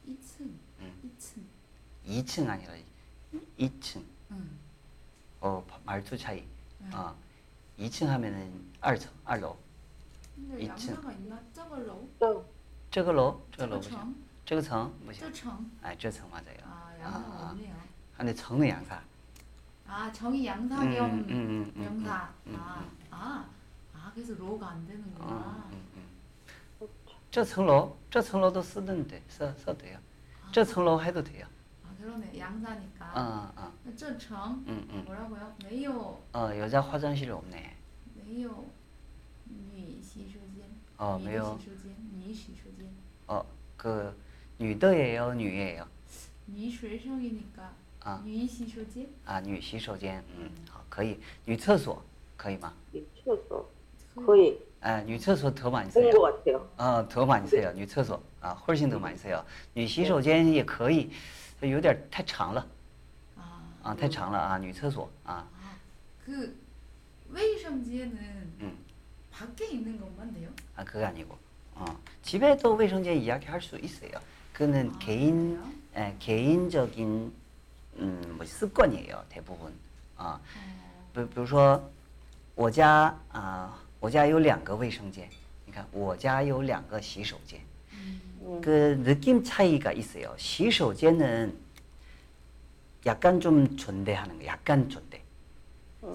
2층. 음. 2층. 2층 아니라 2층. 응. 어 말투 차이. 어 2층 하면은 2층, 2楼. 근데 2층. 양사가 있나? 저걸로. 这这个楼,这个楼不 저 行.청. 这个层不行. 저 청. 哎这层 맞아요. 아, 양사가 아, 아. 없네요. 근데 정은 양사. 아, 정이 양사 음, 겸 음, 음, 음, 명사. 음, 아, 아. 아, 그래서 로가 안 되는구나. 어, 음, 음. 这层楼,这层楼도 쓰는데 써 써도 돼요. 这层楼 해도 돼요. 아, 그러네. 양사니까. 어, 어. 这청 嗯嗯 뭐라고요? 没有 어 여자 화장실이 없네. 没有女洗手间. 어, 女的 매요. 洗手间,女洗手间. 어, 그女的예요, 女예요. 女学生이니까 啊女洗手间. 아, 女洗手间. 음, 好,可以.女厕所可以吗?女厕所可以 아, 女厕所더 많이 通 써요. 过条， 어, 더 많이 써요. 女厕所. 아, 훨씬 더 많이 써요. 女洗手间也可以.有点太长了. 아, 아, 太长了啊,女厕所. 아. 아, 그 웨이성지에는 음. 밖에 있는 것만 돼요? 아, 그거 아니고. 어. 집에도卫生间 이야기할 수 있어요. 그는 아, 개인 그래요? 에, 개인적인 음, 뭐 습관이에요, 대부분. 아, 어, 比比如说，我家啊、我家有两个卫生间。你看，我家有两个洗手间。 음, 음, 그 느낌 차이가 있어요.洗手间은 약간 좀 존대하는 거, 약간 존대.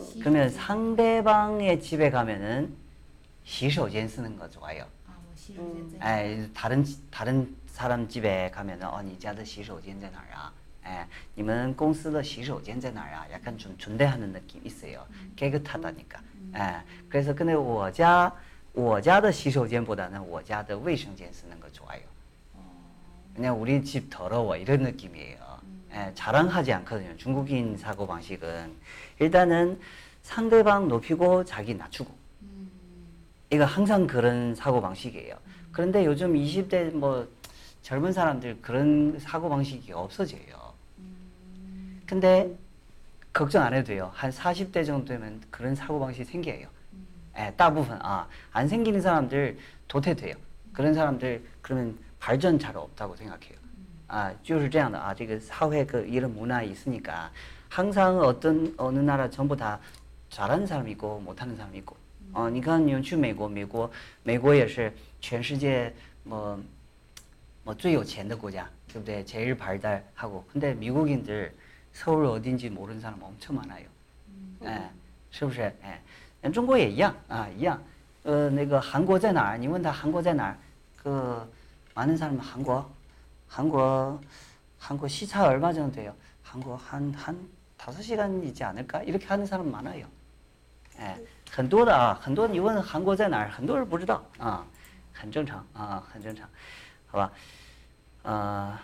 시- 그러면 상대방의 집에 가면은 洗手间 쓰는 거 좋아요. 아, 뭐洗手间 在 哎，다른 다른 사람 집에 가면은 어, 你家的洗手间在哪儿啊? 예, 你们公司的洗手间在哪儿啊? 약간 좀 존대하는 느낌 있어요. 깨끗하다니까. 예, 그래서 근데 我家我家的洗手间보다는 我家的卫生间 쓰는 거 좋아요. 그냥 우리 집 더러워 이런 느낌이에요. 예, 자랑하지 않거든요. 중국인 사고 방식은 일단은 상대방 높이고 자기 낮추고. 음, 이거 항상 그런 사고 방식이에요. 그런데 요즘 20대 뭐 젊은 사람들 그런 사고 방식이 없어져요. 음, 근데 걱정 안 해도 돼요. 한 40대 정도 되면 그런 사고 방식이 생겨요. 예, 대부분 아, 안 생기는 사람들 도태돼요. 그런 사람들 그러면 발전 잘 없다고 생각해요. 아, 就是这样的啊. 这个 사회 그 이런 문화 있으니까 항상 어떤 어느 나라 전부 다 잘하는 사람 있고 못하는 사람 있고. 어, 你看你去美国，美国美国也是全世界뭐 뭐最有钱的国家, 对不对? 제일 발달하고. 근데 미국인들 서울 어딘지 모르는 사람 엄청 많아요. 예, 是不是? 예. 中国也一样啊，一样。呃，那个韩国在哪儿？你问他韩国在哪儿？그 많은 사람 한국, 한국, 한국 시차 얼마 정도 돼요? 한국 한한 다섯 시간이지 않을까? 이렇게 하는 사람 많아요. 예, 很多的啊，很多你问韩国在哪儿，很多人不知道啊，很正常啊，很正常，好吧？呃，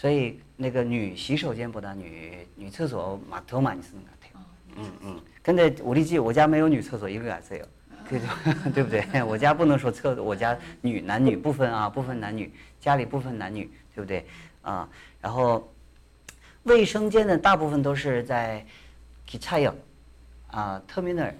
所以那个女洗手间보다女女厕所마 더 많이 쓰는 것 같아요. 어, 음, 음. 근데 우리 집, 我家没有女厕所, 이거 아세요? 그죠? 对不对?我家不能说厕所,我家女,男女不分啊,不分男女,家里不分男女,对不对?啊,然后卫生间呢,大部分都是在 기차역, 아, 터미널,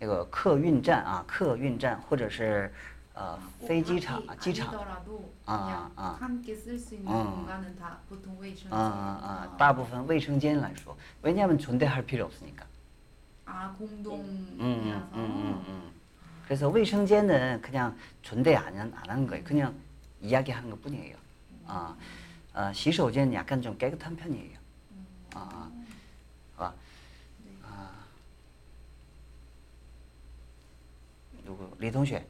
이거 客运站啊,客运站或者是 呃 꼭 飞机场, 밖이 기차. 아니더라도 아, 그냥 아. 함께 쓸 수 있는 어. 공간은 다 보통 웨이성지. 아, 아, 大部分卫生间来说, 왜냐하면 존대할 필요 없으니까. 아, 공동이라서. 음, 음, 음, 음. 그래서 卫生间은 그냥 존대 안, 한- 안 하는 거예요. 그냥 이야기하는 것 뿐이에요. 아, 아, 洗手间 약간 좀 깨끗한 편이에요. 아, 아, 아, 누구? 리 동생.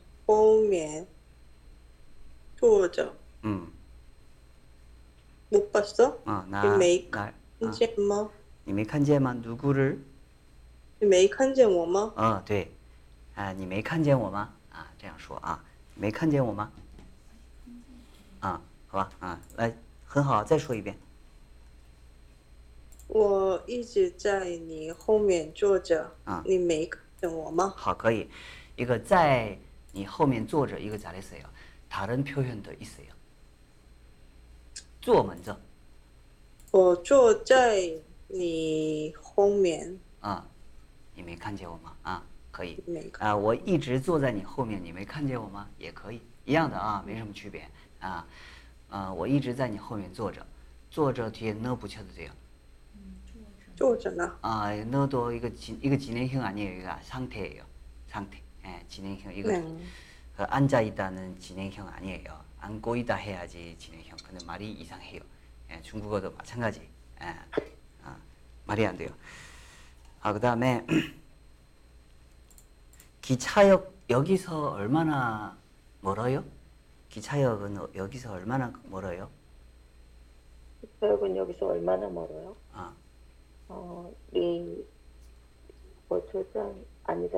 后面坐着， 음, 不 못 봤어? 어, 나, 리메이크. 나, 어, 看见吗？你没看见吗？ 누구를? 你没看见我吗？哦，对，啊，你没看见我吗？啊，这样说啊，没看见我吗？啊，好吧，啊，来，很好，再说一遍。我一直在你后面坐着，啊你没看见我吗？好，可以。一个在 你后面坐着，一个잘했어요。 다른 표현도 있어요. 坐 먼저. 我坐在你后面，啊，你没看见我吗？啊，可以。没看。啊，我一直坐在你后面，你没看见我吗？也可以，一样的啊，没什么区别啊。呃，我一直在你后面坐着，坐着뒤에 너 붙여도 돼요. 嗯，坐着。坐着呢。 아, 너도 이거 진, 이거 진행형 아니에요. 이거 상태예요. 상태. 예, 진행형 이거 네. 그 앉아 있다는 진행형 아니에요. 앉고 있다 해야지 진행형. 근데 말이 이상해요. 예, 중국어도 마찬가지. 예, 아, 말이 안 돼요. 아 그다음에 [clears throat] 기차역 여기서 얼마나 멀어요? 기차역은 여기서 얼마나 멀어요? 기차역은 여기서 얼마나 멀어요? 아, 어, 리, 뭐, 초장, 아니다,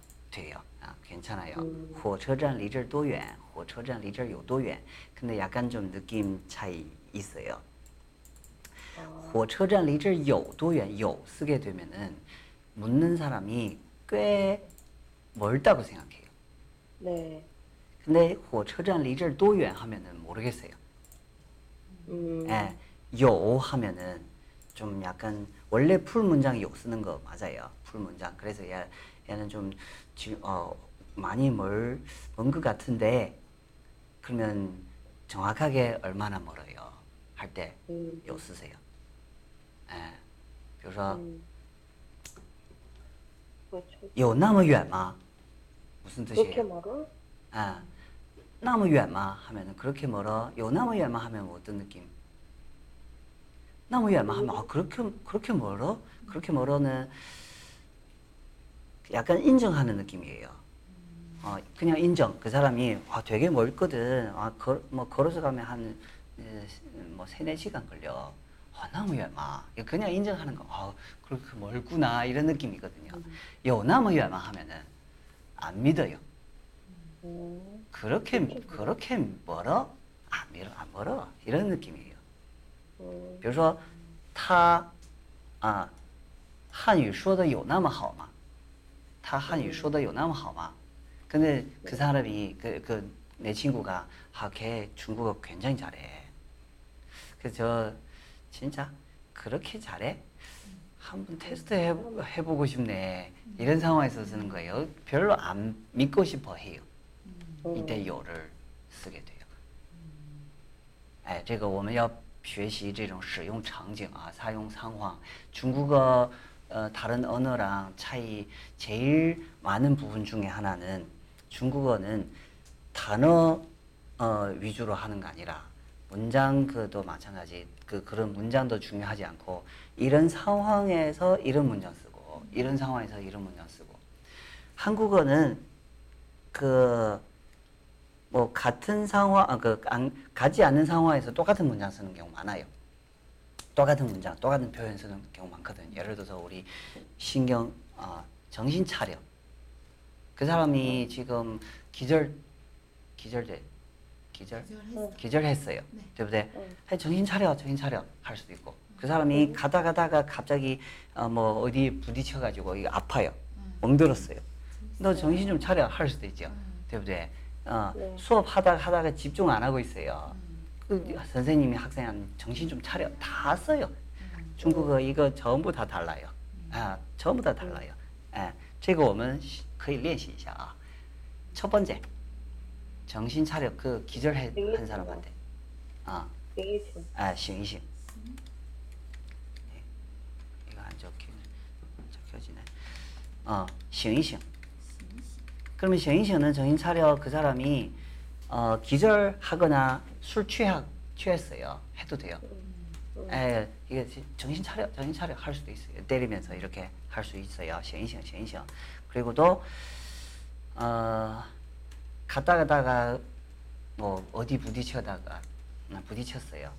돼요. 아, 괜찮아요. 음. 火车站离这儿多远?火车站离这儿有多远? 근데 약간 좀 느낌 차이 있어요. 어, 火车站离这儿有多远? 有 쓰게 되면은 묻는 사람이 꽤 멀다고 생각해요. 네. 근데 火车站离这儿多远 하면은 모르겠어요. 음, 예, 요 하면은 좀 약간 원래 풀 문장 요 쓰는 거 맞아요. 풀 문장. 그래서 얘, 얘는 좀 지, 어, 많이 멀먼것 같은데 그러면 정확하게 얼마나 멀어요? 할 때 요 음, 쓰세요. 예. 比如说 음. 그렇죠. 有那么远吗? 무슨 그렇게 뜻이에요? 멀어? 아, 那么远吗? 하면은 그렇게 멀어. 有那么远吗? 하면 어떤 느낌? 那么远吗? 하면 아, 그렇게 그렇게 멀어? 그렇게 멀어는 약간 인정하는 느낌이에요. 어, 그냥 인정. 그 사람이 아, 되게 멀거든. 아, 걸, 뭐 걸어서 가면 한 에, 뭐 세네 시간 걸려. 아, 너무远마. 그냥 인정하는 거. 아, 그렇게 멀구나 이런 느낌이거든요. 요 너무 远마 하면은 안 믿어요. 음, 그렇게 그렇게 멀어? 안 멀어 안 멀어 이런 느낌이에요. 음, 比如说他啊汉语说的有那么好吗? 他汉语说的有那么好吗? 근데 그 사람이 그 그 내 친구가 아, 걔 중국어 굉장히 잘해. 그래서 저 진짜 그렇게 잘해? 한번 테스트 해, 해보고 싶네. 이런 상황에서 쓰는 거예요. 별로 안 믿고 싶어 해요. 음. 이때 요를 쓰게 돼요. 哎，这个我们要学习这种使用场景啊，사용상황。 중국 어 어, 다른 언어랑 차이 제일 많은 부분 중에 하나는 중국어는 단어 어, 위주로 하는 거 아니라 문장 그도 마찬가지 그 그런 문장도 중요하지 않고 이런 상황에서 이런 문장 쓰고 이런 상황에서 이런 문장 쓰고 한국어는 그 뭐 같은 상황, 아, 그 안, 가지 않는 상황에서 똑같은 문장 쓰는 경우 많아요. 똑같은 문장, 똑같은 표현 쓰는 경우 많거든요. 예를 들어서 우리 신경, 어, 정신 차려. 그 사람이 지금 기절, 기절돼, 기절, 기절했어. 기절했어요. 네. 对不对? 응. 아, 정신 차려, 정신 차려 할 수도 있고. 그 사람이 가다 가다가 갑자기 어, 뭐 어디 부딪혀가지고 이거 아파요. 응. 멍들었어요. 너 정신 좀 차려 할 수도 있죠. 응. 对不对? 어, 네. 수업 하다가 하다가 집중 안 하고 있어요. 응. 그 선생님이 학생한테 정신 좀 차려 다 써요. 응. 중국어 이거 전부 다 달라요. 아, 전부 다 달라요. 예, 这个我们可以练习一下啊. 첫 번째, 정신 차려 그 기절한 한 사람한테, 아, 되게 좀 아, 醒一醒. 네, 이거 안 어, 醒一醒. 그러면 醒一醒는 정신 차려 그 사람이 어, 기절하거나 술 취하, 취했어요. 해도 돼요. 에, 이게 정신 차려, 정신 차려 할 수도 있어요. 때리면서 이렇게 할 수 있어요. 醒一醒,醒一醒. 그리고 또 어, 갔다 가다가 뭐 어디 부딪혀다가 아, 부딪혔어요.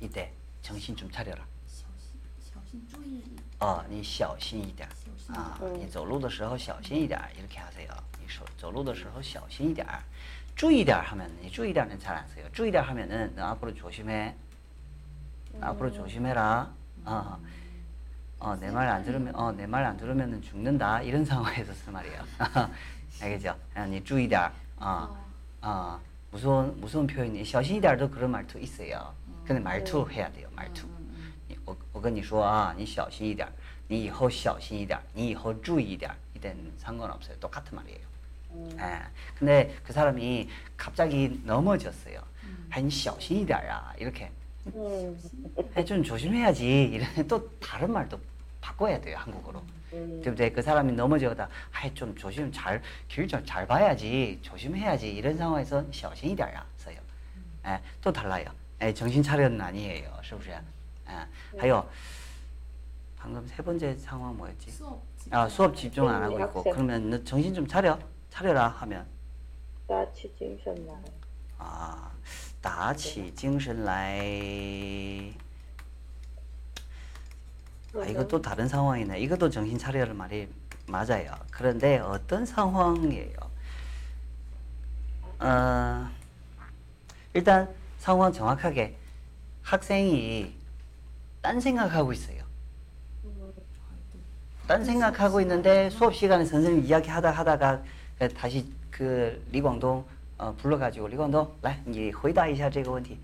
이때 정신 좀 차려라. 小心小心注意哦，你小心一点小心啊！嗯你走路的时候小心一点儿이렇게하세요。你手走路的时候小心一点 儿，注意点儿하면니注意点儿는잘안 써요。注意点儿하면은 너 앞으로 조심해. 앞으로 조심해라. 어, 어, 내 말 안 들으면 어, 내 말 안 들으면은 죽는다. 이런 [laughs] 상황에서 쓸 말이에요. [laughs] 알겠죠? 아, 你注意点儿 어, 어, 무서운 무서운 표현이 小心一点儿도 그런 말투 있어요. 근데 말투 해야 돼요. 말투. 你我我跟你说啊，你小心一点儿，你以后小心一点儿，你以后注意一点儿， 이땐 상관없어요. 똑같은 말이에요. 예. 근데 그 사람이 갑자기 넘어졌어요. 아, 니 小心一点儿啊, 이렇게. 음, 아, 좀 조심해야지. 이런 또 다른 말도 바꿔야 돼요, 한국어로. 음, 근데 그 사람이 넘어져다, 아, 좀 조심, 잘, 길 좀 잘 봐야지, 조심해야지. 이런 상황에서 小心一点儿啊, 써요. 예, 또 달라요. 예, 정신 차려는 아니에요. 是不是? 예. 还有, 방금 세 번째 상황 뭐였지? 수업 아, 수업 집중 안 하고 학생. 있고. 그러면 너 정신 좀 차려. 차려라 하면, 打起精神来。 아, 打起精神来. 아, 이거 또 다른 상황이네. 이것도 정신 차려를 말이 맞아요. 그런데 어떤 상황이에요? 어, 일단 상황 정확하게 학생이 딴 생각하고 있어요. 딴 생각하고 있는데 수업 시간에 선생님 이야기하다 하다가 다시 그 리광동 어, 불러가지고 리광동, 来,你回答一下这个问题.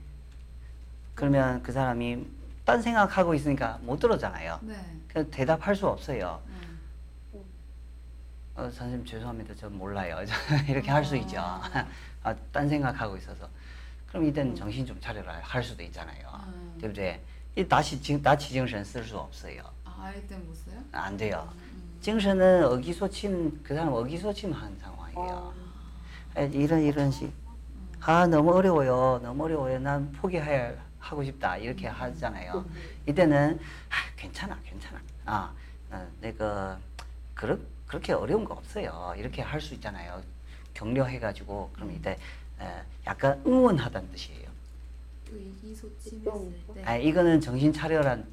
그러면 그 사람이 딴 생각하고 있으니까 못 들었잖아요. 네. 그 대답할 수 없어요. 음. 어, 선생님 죄송합니다. 저 몰라요. [laughs] 이렇게 할 수 있죠. 아, [laughs] 딴 생각하고 있어서. 그럼 이때는 정신 좀 차려라 할 수도 있잖아요. 음. 对不对? 이 다시 지- 다치 정신 쓸 수 없어요. 아, 아예 때문에 못 써요? 안 돼요. 음. 정신은 의기소침 그 사람 의기소침한 상황이에요. 에, 이런 이런 식. 아 너무 어려워요. 너무 어려워요. 난 포기해야 하고 싶다. 이렇게 하잖아요. 이때는 아, 괜찮아, 괜찮아. 아, 어, 내가 그렇 그렇게 어려운 거 없어요. 이렇게 할 수 있잖아요. 격려해가지고 그럼 이때 에, 약간 응원하다는 뜻이에요. 의기소침했을 때 아, 이거는 정신 차려란.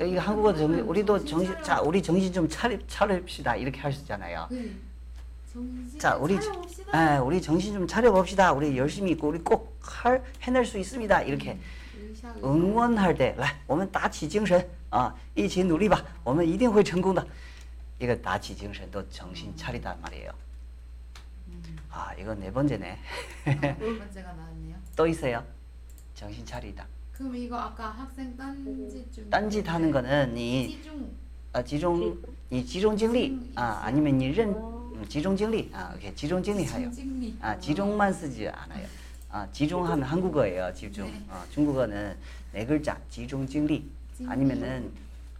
이거 한국어 정신, 우리도 정신, 자, 우리 정신 좀 차립, 차립시다. 이렇게 할 수 있잖아요. 네. 정신 자, 우리, 차려봅시다. 아, 우리 정신 좀 차려봅시다. 우리 열심히 있고, 우리 꼭 할, 해낼 수 있습니다. 이렇게 의샤, 의샤. 응원할 때, 来,我们打起精神啊,一起努力吧.我们一定会成功的. 이거 打起精神도 정신 차리다 말이에요. 아, 이거 네 번째네. 네 [laughs] 번째가 나왔네요. 또 있어요. 정신 차리다. 그럼 이거 아까 학생 딴짓 중 딴짓 하는 거는 니 집중 呃，集中你集中精力啊，아니면니认嗯集中精力啊，OK，集中精力还有 집중력 아集中만 쓰지 않아요. 아 집중하면 한국어예요. 집중. 네. 어, 중국어는 네 글자 집중精力 精力 아니면은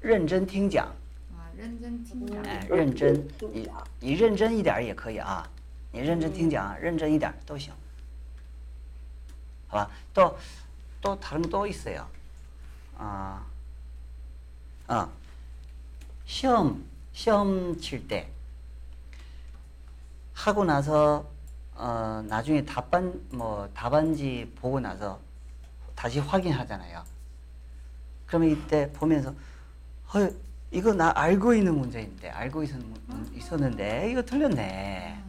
认真听讲 아, 认真听讲哎，认真，你你认真一点儿也可以啊，你认真听讲，认真一点儿都行，好吧？또 또 다른 거 또 있어요. 아, 아, 시험 시험 칠 때 하고 나서 어 나중에 답반 뭐 답안지 보고 나서 다시 확인하잖아요. 그러면 이때 보면서 헐 이거 나 알고 있는 문제인데 알고 있었, 있었는데 이거 틀렸네.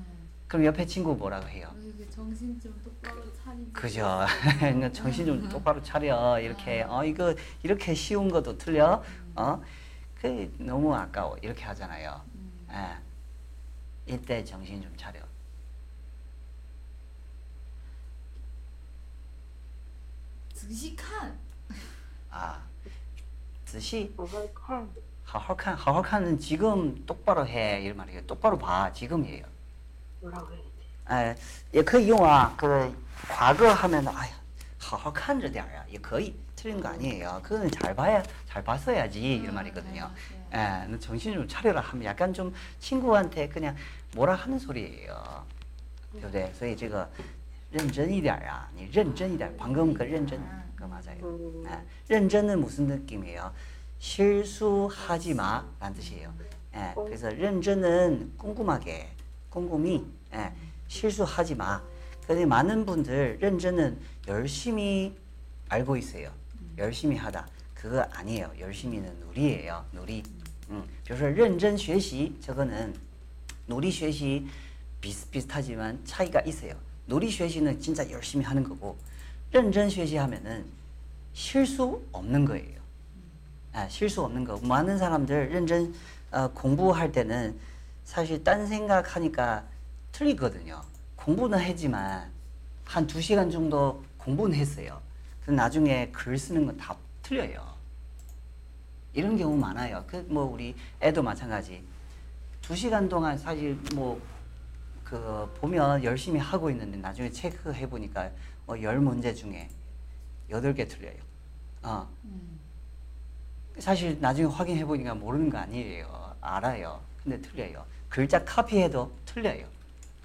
그럼 옆에 친구 뭐라고 해요? 어, 이게 정신 좀 똑바로 차리지 그죠? [laughs] 그러니까 정신 좀 똑바로 차려 이렇게 어 이거 이렇게 쉬운 것도 틀려 어그 너무 아까워 이렇게 하잖아요. 음. 예. 이때 정신 좀 차려. 즉시칸 아, 仔细好好看，好好看好好看은 지금 똑바로 해 이런 말이에요. 똑바로 봐 지금이에요. 뭐라고 해야 돼? 哎，也可以用啊。그 과거 하면 아야, 好好看着点儿呀，也可以。틀린 거 아니에요. 그거는 잘 봐야 잘 봤어야지 이런 말이거든요. 네. 예, 너 정신 좀 차려라 하면 약간 좀 친구한테 그냥 뭐라 하는 소리예요. 对不对?所以这个认真一点啊, 니 认真一点. 방금 그 认真 그 맞아요. 음. 예, 认真은 무슨 느낌이에요? 실수하지 마라는 뜻이에요. 예, 그래서 认真은 꼼꼼하게, 꼼꼼히 예, 실수하지 마. 근데 많은 분들 认真은 열심히 알고 있어요. 열심히 하다. 그거 아니에요. 열심히는 누리예요. 누리. 음, 比如说认真学习 저거는 누리 学习 비슷비슷하지만 차이가 있어요. 누리 学习는 진짜 열심히 하는 거고 认真学习하면은 실수 없는 거예요. 아, 실수 없는 거. 많은 사람들认真 어, 공부할 때는 사실 딴 생각하니까 틀리거든요. 공부는 했지만 한 두 시간 정도 공부는 했어요. 근데 나중에 글 쓰는 건 다 틀려요. 이런 경우 많아요. 그 뭐 우리 애도 마찬가지. 두 시간 동안 사실 뭐 그 보면 열심히 하고 있는데 나중에 체크해 보니까 어, 열 문제 중에 여덟 개 틀려요. 어. 음. 사실 나중에 확인해 보니까 모르는 거 아니에요. 알아요. 근데 틀려요. 글자 카피해도 틀려요.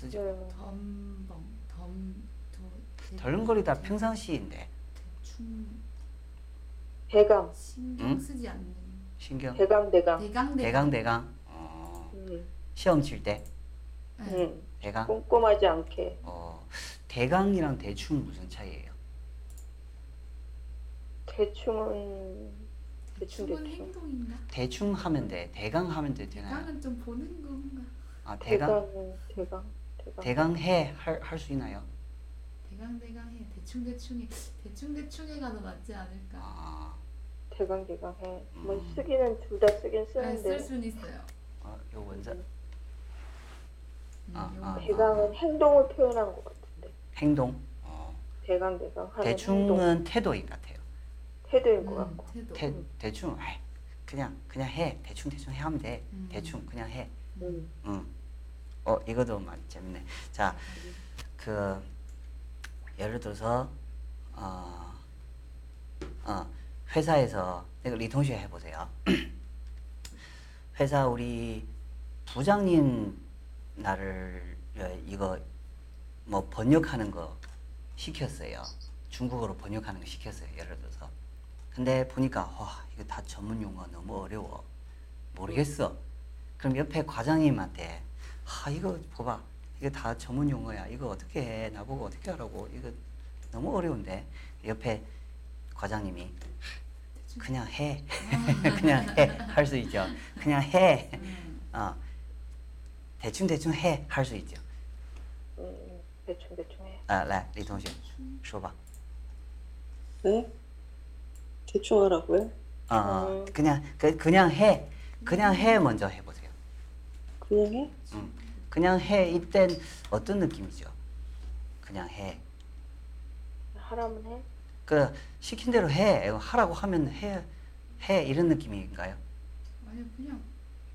쓰죠. 네. 덤벙 덤 도 덜렁거리다 평상시인데 대충 대강, 신경 응? 쓰지 않는 신경 대강, 대강. 대강 대강 대강. 어, 음. 시험 칠때 네. 음. 대강. 꼼꼼하지 않게. 어 대강이랑 대충 무슨 차이예요? 대충은 대충 대충. 행동인가? 대충 하면 돼. 대강 하면 돼 되나요? 대강은 좀 보는 건가? 아 대강 대강은 대강, 대강. 대강 해 할 수 있나요? 대강 대강해 대충 대충해 대충 대충해가 더 낫지 않을까? 아 대강, 대강 해. 뭐 음. 쓰기는 둘 다 쓰긴 네, 쓰는데 쓸 수는 있어요. 어, 요 원자 음, 아. 아. 대강은 행동을 표현한 것 같은데. 행동. 어, 대강, 대강 하는 행동. 대충은 태도인 것 같아요. 태도인 것 음, 같고. 태도. 대, 대충 아이, 그냥 그냥 해 대충 대충 해 하면 돼 음. 대충 그냥 해 음. 응. 어 이것도 많 재밌네. 자 그 예를 들어서 어, 어 회사에서 이거 리 동시에 해보세요. [clears throat] 회사 우리 부장님 나를 어, 이거 뭐 번역하는 거 시켰어요. 중국어로 번역하는 거 시켰어요 예를 들어서. 근데 보니까 와 이거 다 전문 용어 너무 어려워. 모르겠어. 그럼 옆에 과장님한테 아 이거 봐봐 이거 다 전문 용어야 이거 어떻게 해 나보고 어떻게 하라고 이거 너무 어려운데 옆에 과장님이 그냥 해 [laughs] 그냥 해 할 수 있죠 그냥 해 음. 어. 대충 대충 해 할 수 있죠 음, 음. 대충, 대충 해. 啊来李同学说吧 네? 대충 하라고요? 어, 음. 그냥 그, 그냥 해 그냥 해 먼저 해보세요 그냥 해? 음. 그냥 해 이땐 어떤 느낌이죠 그냥 해 하라면 해. 그 시킨 대로 해 이거 하라고 하면 해, 해 이런 느낌인가요? 아니 그냥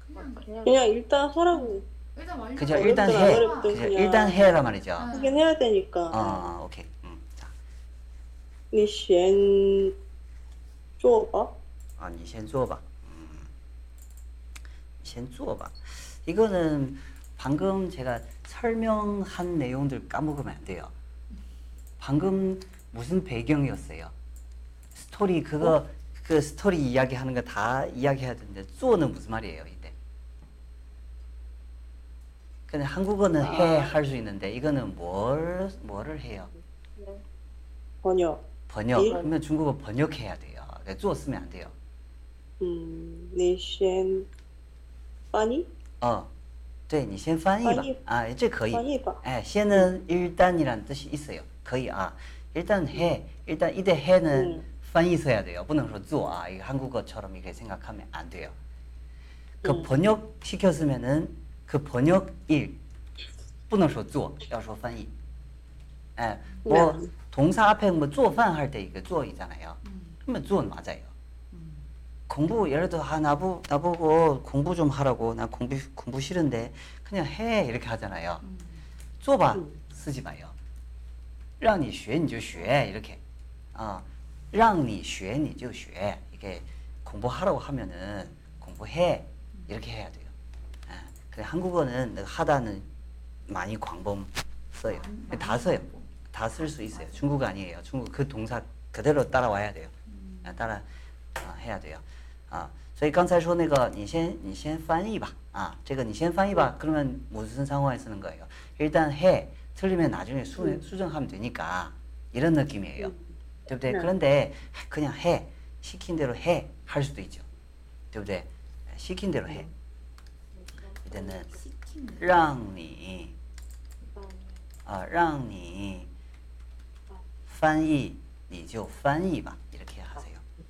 그냥 그냥 그냥 일단 하라고 일단 완료. 그죠 일단 어렵든 해 안 어렵든 그죠 그냥. 일단 해라 말이죠 아. 하긴 해야 되니까. 어, 어 오케이 음, 자, 你先做吧. 아, 你先做吧 음, 先做吧 이거는 방금 제가 설명한 내용들 까먹으면 안 돼요. 방금 무슨 배경이었어요? 스토리 그거 어? 그 스토리 이야기하는 거 다 이야기해야 되는데 做는 무슨 말이에요 이때? 근데 한국어는 아. 해할 수 있는데 이거는 뭘 뭐를 해요? 번역. 번역. 네. 그러면 중국어 번역해야 돼요. 그러니까 做 쓰면 안 돼요. 음, 你先翻译? 어. 对你先翻译吧翻译。啊，这可以。翻译吧. 예,先은 일단이라는 뜻이 있어요. 거의 아 일단 해 일단 이때 해는 음. 翻译 써야 돼요. 不能说做 아, 이거 한국어처럼 이렇게 생각하면 안 돼요. 그 음. 번역 시켰으면은 그 번역 일 不能说做要说翻译 예, 뭐 네. 동사 앞에 뭐 做饭 할 때 이거 做 있잖아요 음. 그러면 做는 맞아요 음. 공부 예를 들어 아 나보 나보고 공부 좀 하라고 나 공부 공부 싫은데 그냥 해 이렇게 하잖아요. 음. 做吧 음. 쓰지 마요. 让你学你就学 이렇게 아, 让你学你就学 이게 공부하라고 하면은 공부해 이렇게 해야 돼요. 아, 근데 한국어는 하다는 많이 광범 써요. 많이- 다 많이 써요. 광범. 다 쓸 수 있어요. 중국 아니에요. 중국 그 동사 그대로 따라와야 돼요. 啊，当然，啊，해야 돼요. 啊，所以刚才说那个，你先你先翻译吧，啊，这个你先翻译吧. 그러면 무슨 상황에 쓰는 거예요? 일단 해. 틀리면 나중에 수, 수정하면 되니까 이런 느낌이에요. 对不对? 네. 그런데 그냥 해. 시킨 대로 해. 할 수도 있죠. 对不对? 시킨 대로 해. 이때는 시키는 让你啊，让你翻译你就翻译吧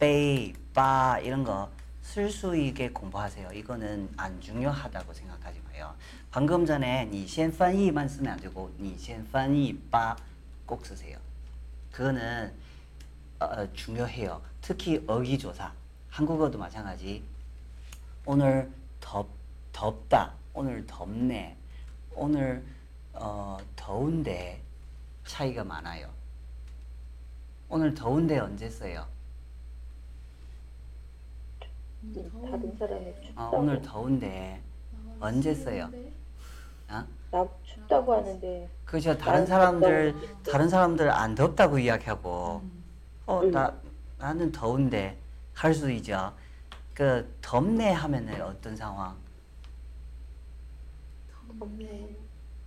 베이, 바 이런 거 쓸 수 있게 공부하세요. 이거는 안 중요하다고 생각하지 마요. 방금 전에 你先翻译만 쓰면 안 되고 你先翻译바 꼭 쓰세요. 그거는 어, 중요해요. 특히 어기조사. 한국어도 마찬가지. 오늘 덥, 덥다. 오늘 덥네. 오늘 어, 더운데 차이가 많아요. 오늘 더운데 언제 써요? 다른 사람이 아, 춥다고 오늘 더운데 언제 써요? 아? 나 춥다고 하는데 그죠? 다른 사람들 다른 사람들 안 덥다고 이야기하고 어, 나 나는 더운데 할 수 있죠. 그 덥네 하면은 어떤 상황? 덥네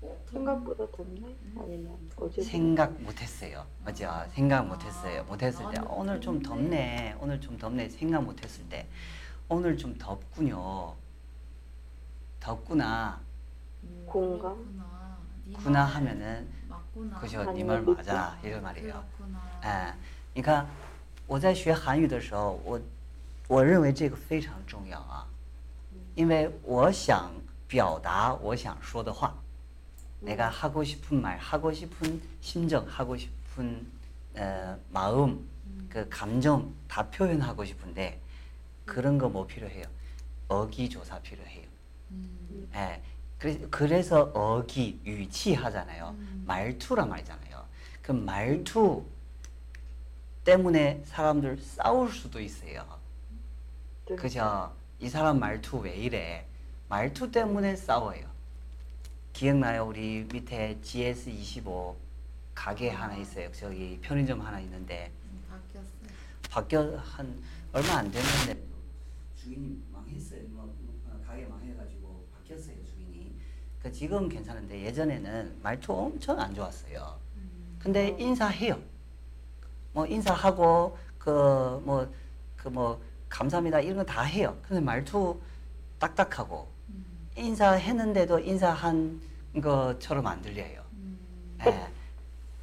어, 생각보다 덥네? 아니면 어제 생각 못했어요. 맞죠? 생각 못했어요. 못했을 때 오늘 좀 덥네. 오늘 좀 덥네. 생각 못했을 때 오늘 좀 덥군요. 덥구나. 오, 공감? 그렇구나. 네 구나 말 하면은 맞구나 그죠? 아니면 네 말 믿고. 맞아. 이런 말이에요. 그렇구나 哎，你看我在学韩语的时候，我我认为这个非常重要啊，因为我想表达我想说的话。 내가 하고 싶은 말, 하고 싶은 심정, 하고 싶은 어, 마음, 그 감정 다 표현하고 싶은데 그런 거 뭐 필요해요? 어기 조사 필요해요. 음. 예. 그래, 그래서 어기, 유치 하잖아요. 음. 말투란 말이잖아요. 그 말투 때문에 사람들 싸울 수도 있어요. 그죠? 이 사람 말투 왜 이래? 말투 때문에 싸워요. 기억나요? 우리 밑에 GS25 가게 하나 있어요. 저기 편의점 하나 있는데 음, 바뀌었어요 바뀌어 한 얼마 안 됐는데 주인이 망했어요. 뭐, 뭐, 가게 망해가지고 바뀌었어요 주인이. 그 지금 괜찮은데 예전에는 말투 엄청 안 좋았어요. 음. 근데 인사해요. 뭐 인사하고 그 뭐 그 뭐 감사합니다 이런 거 다 해요. 근데 말투 딱딱하고 음. 인사했는데도 인사한 것처럼 안 들려요. 음. 예.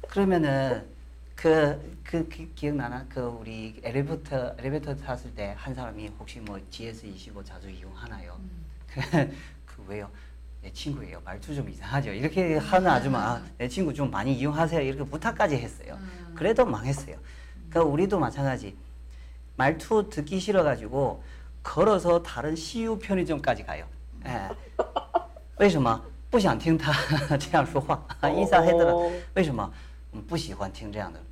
그러면은 그, 그, 기- 기억나나? 그 우리 엘리베이터 엘리베이터 탔을 때 한 사람이 혹시 뭐 GS25 자주 이용하나요? 음. 그, 그 왜요? 내 친구예요. 말투 좀 이상하죠. 이렇게 하는 아줌마 아, 내 친구 좀 많이 이용하세요. 이렇게 부탁까지 했어요. 음. 그래도 망했어요. 그러니까 우리도 마찬가지. 말투 듣기 싫어가지고 걸어서 다른 CU 편의점까지 가요. 예. 为什么不想听他这样说话？인사해더라 为什么嗯不喜欢听这样的？ [laughs]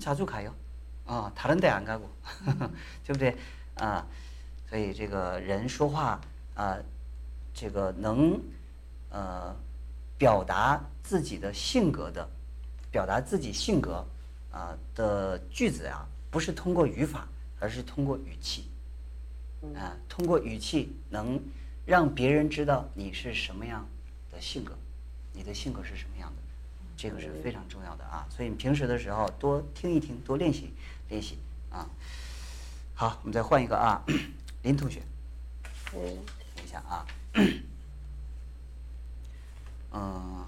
자주 가요. 어, 다른 데 안 가고. 对不对？啊，所以这个人说话啊，这个能呃表达自己的性格的，表达自己性格啊的句子啊，不是通过语法，而是通过语气。啊，通过语气能让别人知道你是什么样的性格，你的性格是什么样的， 这个是非常重要的啊。所以你平时的时候多听一听，多练习练习啊。好，我们再换一个啊，林同学， 네. 等一下啊，嗯，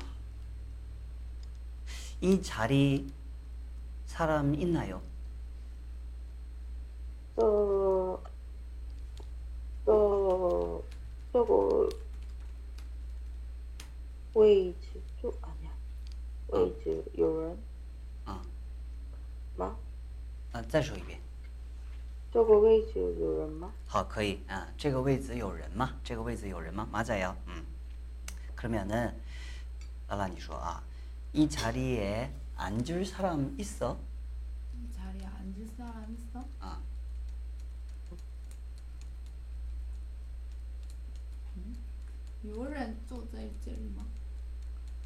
이자리사람있나요？ 어, 어, 저거, 웨이즈, 저, 아니야. 웨이즈, 요런, 啊 마? 啊，再说一遍。 저거 웨이즈, 요런, 마? 好，可以啊。这个位子有人吗？这个位子有人吗？马仔요。嗯。그러면은 라라你说啊，이 자리에 앉을 사람 있어? 이 자리에 앉을 사람 있어? 아. 음? 有人坐在这里吗?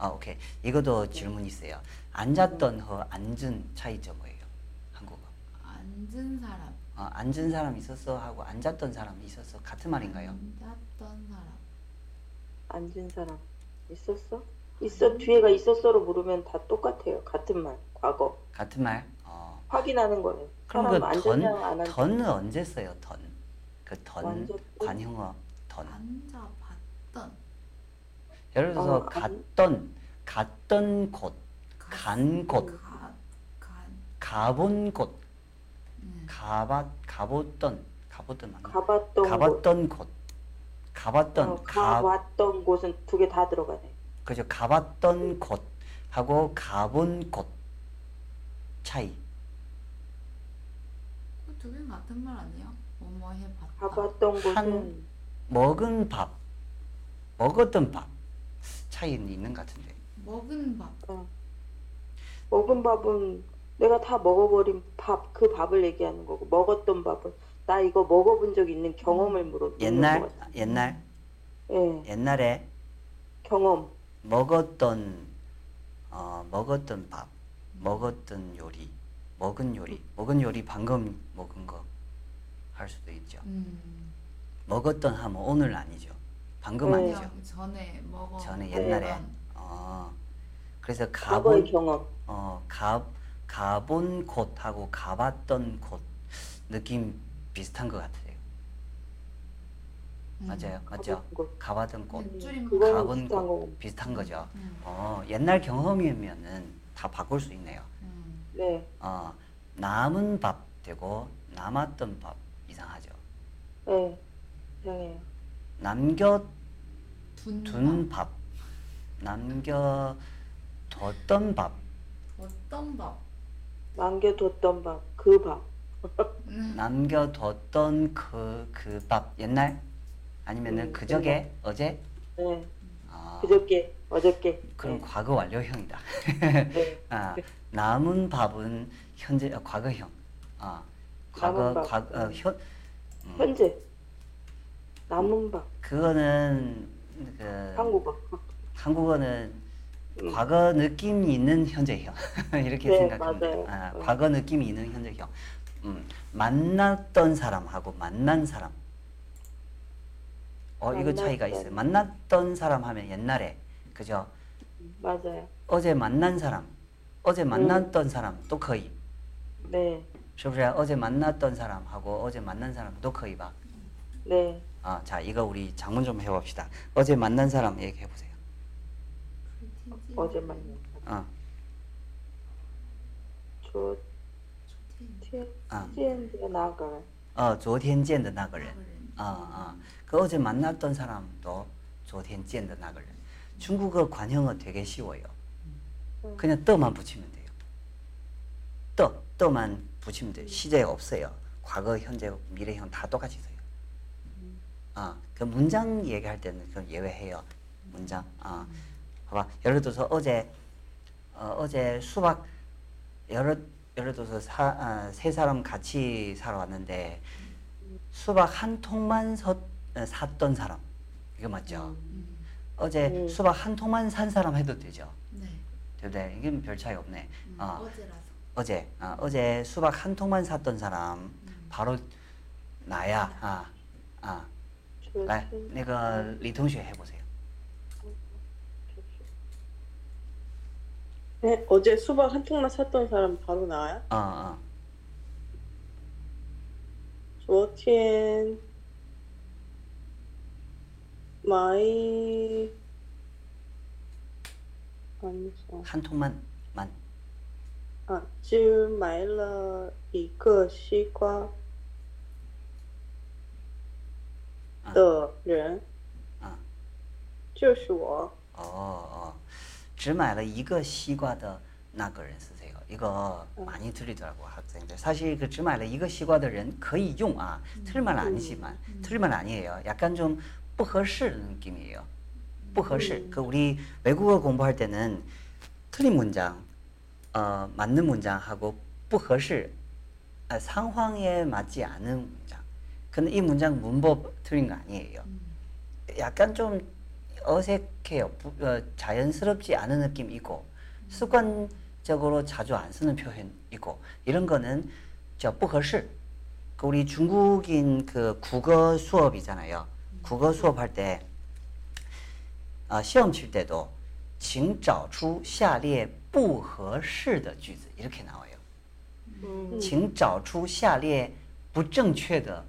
앉았던 아 오케이 이것도 질문 있어요. 앉았던和 앉은 차이점 뭐예요? 한국어. 앉은 사람. 어, 앉은 사람 있었어 하고 앉았던 사람 있었어 같은 말인가요? 앉았던 사람. 앉은 사람 있었어? 있어, 뒤에가 있었어로 물으면 다 똑같아요. 같은 말, 과거. 같은 말. 어. 확인하는 거예요. 그럼 사람 그 던. 던은 언제 써요? 던. 그 던 완전- 관형어 던. 앉아봤던. 예를 들어서 어, 안- 갔던 갔던 곳, 간 곳, 가. 가본 곳, 음. 가봤 가봤던 가봤던 맞나? 가봤던 곳. 가봤던 곳, 가봤던 어, 가 가봤던 곳은 두 개 다 들어가네. 그죠? 가봤던 곳 하고 가본 곳 차이. 그두개 같은 말 아니야? 뭐뭐 해봤다. 가봤던 곳은 한- 먹은 밥, 먹었던 밥 차이는 있는 것 같은데. 먹은 밥. 어. 먹은 밥은 내가 다 먹어버린 밥, 그 밥을 얘기하는 거고 먹었던 밥은 나 이거 먹어본 적 있는 경험을 물어. 옛날 것 같아. 옛날 예, 옛날에 경험. 먹었던 어, 먹었던 밥, 먹었던 요리, 먹은 요리, 먹은 요리 방금 먹은 거 할 수도 있죠. 음. 먹었던 하면 오늘 아니죠. 방금 네. 아니죠. 그냥 전에 먹어. 전에 옛날에. 어, 그래서 과거의 가본 경험. 어, 가 가본 곳하고 가봤던 곳 느낌 비슷한 것 같아요. 음. 맞아요, 맞죠? 가봤던 곳. 가봤던 곳, 음. 줄이면 그거는 가본 비슷한 곳. 비슷한 거죠. 음. 어, 옛날 경험이면은 다 바꿀 수 있네요. 음. 네, 어, 남은 밥 되고 남았던 밥 이상하죠. 네, 이상해요. 남겨둔 둔 밥. 밥, 남겨뒀던 밥, 어떤 밥? 남겨뒀던 밥, 그 밥. 음. 남겨뒀던 그 그 밥 옛날 아니면은 음, 그저께 어제 네, 아, 그저께, 어저께. 그럼 네, 과거 완료형이다. 네. [laughs] 아, 남은 밥은 현재 어, 과거형. 아, 과거 남은 밥. 과거 어, 현 음, 현재. 남은 밥, 그거는 그 한국어. 한국어는 음. 과거 느낌이 있는 현재형 [laughs] 이렇게 네, 생각하면 돼요. 맞아요. 아, 음. 과거 느낌이 있는 현재형. 음, 만났던 사람하고 만난 사람. 어 이거 차이가 만났던. 있어요. 만났던 사람 하면 옛날에 그죠? 맞아요. 어제 만난 사람, 어제 만났던 사람 또 거의. 네, 是不是? 어제 만났던 사람하고 어제 만난 사람 또 거의 봐. 네. 아, 자 이거 우리 장문 좀 해봅시다. 어제 만난 사람 얘기해 보세요. 그 어제 만난 사람. 어, 昨 좋대. 天 아. 见的那个人， 어, 昨天见的那个人. 그래. 아, 아. 그 어제 만났던 사람도 昨天见的那个人. 중국어 관형어 되게 쉬워요. 그냥 떠만 붙이면 돼요. 떠, 떠만 붙이면 돼요. 시제 없어요. 과거, 현재, 미래형 다 똑같이 써요. 아, 그 문장 얘기할 때는 그 예외해요. 문장. 아, 봐봐. 예를 들어서 어제 어, 제 수박 예를 예를 들어서 사, 아, 세 사람 같이 사러 왔는데 수박 한 통만 서, 샀던 사람 이거 맞죠? 음. 어제 오. 수박 한 통만 산 사람 해도 되죠? 네. 되대 이게 별 차이 없네. 음, 어, 어제라서. 어제 어, 어제 수박 한 통만 샀던 사람 음. 바로 나야. 아, 아. 昨来天那个李同学 해보세요. 就是 네, 어제 수박 한 통만 샀던 사람 바로 나와요? 어, 어. 昨天买아니죠. 한 통만 만. 啊，只买了一个西瓜 的人 아. 就是我。 어, 어. 只买了一个西瓜的那个人 쓰세요. 이거 많이 틀리더라고 학생들. 사실 그只买了一个西瓜的人 거의 용 아, 틀린 말 아니지만 틀린 말 아니에요. 약간 좀 不合适 느낌이에요. 不合适. 그 우리 외국어 공부할 때는 틀린 문장, 어, 맞는 문장하고 不合适 아, 상황에 맞지 않은 문장. 근데 이 문장 문법 틀린 거 아니에요. 음. 약간 좀 어색해요. 부- 어, 자연스럽지 않은 느낌 있고 습관적으로 자주 안 쓰는 표현 있고 이런 거는 저 不合适. 그 우리 중국인 그 국어 수업이잖아요. 국어 수업할 때 아, 시험 칠 때도 请找出下列不合适的句子 이렇게 나와요. 嗯请找出下列不正确的句子.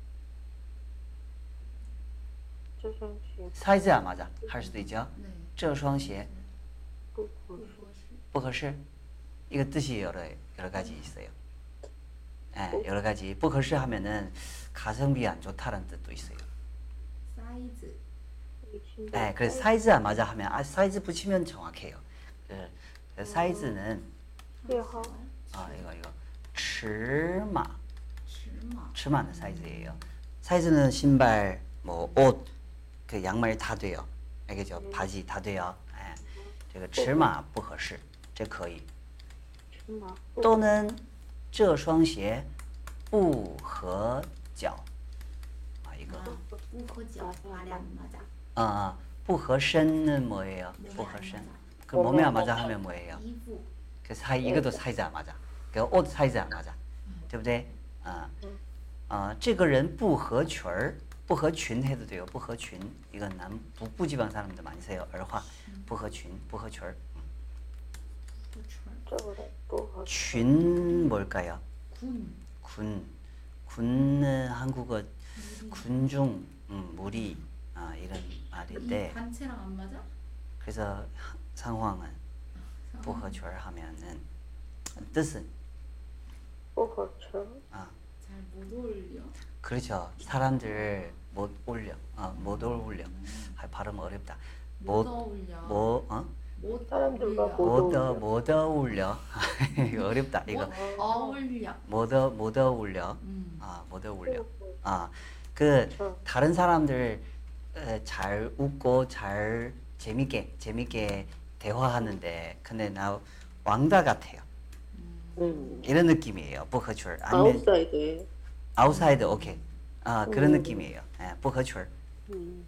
这双鞋 사이즈 안 맞아. 할 수도 있죠. 네. 这双鞋不合适， 무엇을? 不合适 이거 뜻이 여러 여러 가지 있어요. 예, 여러 가지 不合适 하면은 가성비 안 좋다라는 뜻도 있어요. 사이즈. 一听 예, 到 그래서 사이즈 안 맞아 하면 아 사이즈 붙이면 정확해요. 그, 그 사이즈는 네, 하. 아 이거 이거 尺码 尺码. 尺码는 사이즈예요. 사이즈는 신발, 뭐 옷, 그 양말 다 돼요. 알겠죠? 바지 다 돼요. 예. 这个尺码不合适这可以尺码不 또는 这双鞋不合脚 아 이거 아, 不合脚, 말이 안 맞아. 아, 不合身는 뭐예요? 몸에 不 안 合身 맞아. 그 몸에 안 맞아 하면 뭐예요? 이부. 그 사이 이것도 사이즈 안 맞아. 그 옷 사이즈 안 맞아. 对不对? 아. 아, 这个人不合群儿, 不合群 해도 돼요. 不合群. 이건 남 북부 지방 사람들 많이 써요. 얼화. 不合群,不合群儿. 부철. 这个人不合适， 群 뭘까요? 군. 군. 군은 한국어 무리. 군중, 음, 무리 아, 이런 이 말인데 단체랑 안 맞아? 그래서 상황은 不合群儿 하면은 뜻은 不合群， 아, 잘못 어울려. 그렇죠. 사람들 못 올려. 어, 못 올려. 음. 아, 발음 어렵다. 못, 올려. 못, 뭐, 어? 못 사람들과 어울려. 못 못, 올려. 어렵다 이거 못 어울려. [laughs] 못, 어, 못 어울려. 음. 아, 못 어울려. 음. 아, 그 다른 사람들 잘 웃고 잘 재밌게 재밌게 대화하는데 근데 나 왕따 같아요. 음. 음. 이런 느낌이에요. 不合群 outside. outside 오케이. 아 음. 그런 느낌이에요. 예, 不合群. 음.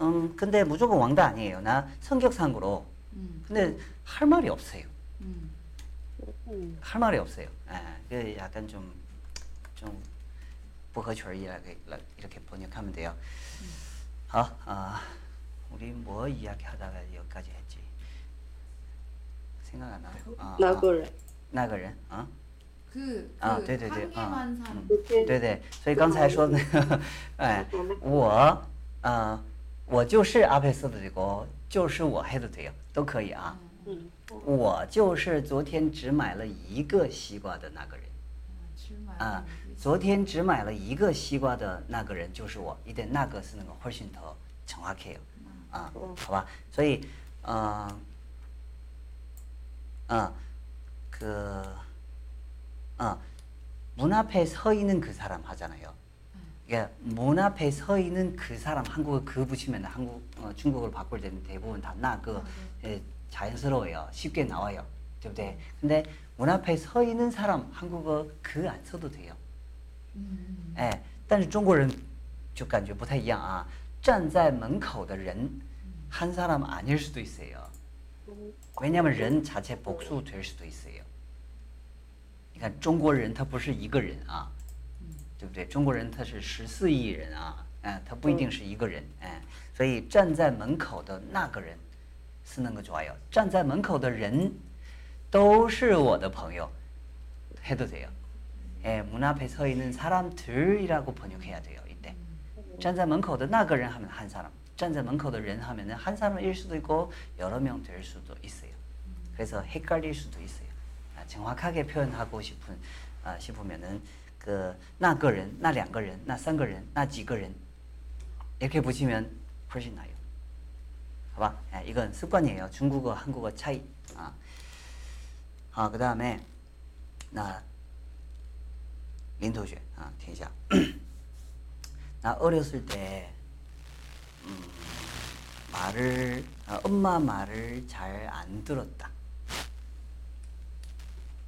음 근데 무조건 왕따 아니에요. 나 성격상으로. 음. 근데 할 말이 없어요. 음. 음. 할 말이 없어요. 예, 그 약간 좀좀 부허출이라고 이렇게 번역하면 돼요. 음. 아, 아 우리 뭐 이야기하다가 여기까지 했지. 생각 안 나. 아, 나그래. 나그래. 어? 어. 어? 啊，对对对，啊，对对，所以刚才说的那个，哎，我，啊，我就是阿佩斯的这个，就是我黑的这都可以啊。嗯，我就是昨天只买了一个西瓜的那个人。啊，昨天只买了一个西瓜的那个人就是我，一点那个是那个花心头陈华 K，啊，好吧，所以，嗯，嗯，个。 아, 문 앞에 서 있는 그 사람 하잖아요. 이게 문 앞에 서 있는 그 사람 한국어 그 붙이면 한국 어, 중국어로 바꿀 때는 대부분 다 나 그 예, 자연스러워요. 쉽게 나와요. 对不对? 근데 문 앞에 서 있는 사람 한국어 그 안 써도 돼요. 嗯，哎，但是中国人就感觉不太一样啊。站在门口的人한 사람 아닐 수도 있어요. 왜냐면 人 자체 복수 될 수도 있어요. 你看中国人他不是一个人啊，对不对？中国人他是十四亿人啊，哎，他不一定是一个人，哎，所以站在门口的那个人是那个좋아요。站在门口的人都是我的朋友，해도 돼요. 예, 문 앞에 서 있는 사람들이라고 번역해야 돼요. 이때. 站在门口的那个人 하면 한 사람. 站在门口的人 하면은 한 사람일 수도 있고 여러 명 될 수도 있어요. 그래서 헷갈릴 수도 있어요. 아, 정확하게 표현하고 싶은 아, 싶으면은 그那个人,那两个人,那三个人,那几个人 이렇게 보시면 훨씬 나요. 봐봐. 예, 이건 습관이에요. 중국어, 한국어 차이. 아, 아 그다음에 나 린同学 아, 听一下. 나 [clears throat] 어렸을 때 음, 말을 아, 엄마 말을 잘 안 들었다.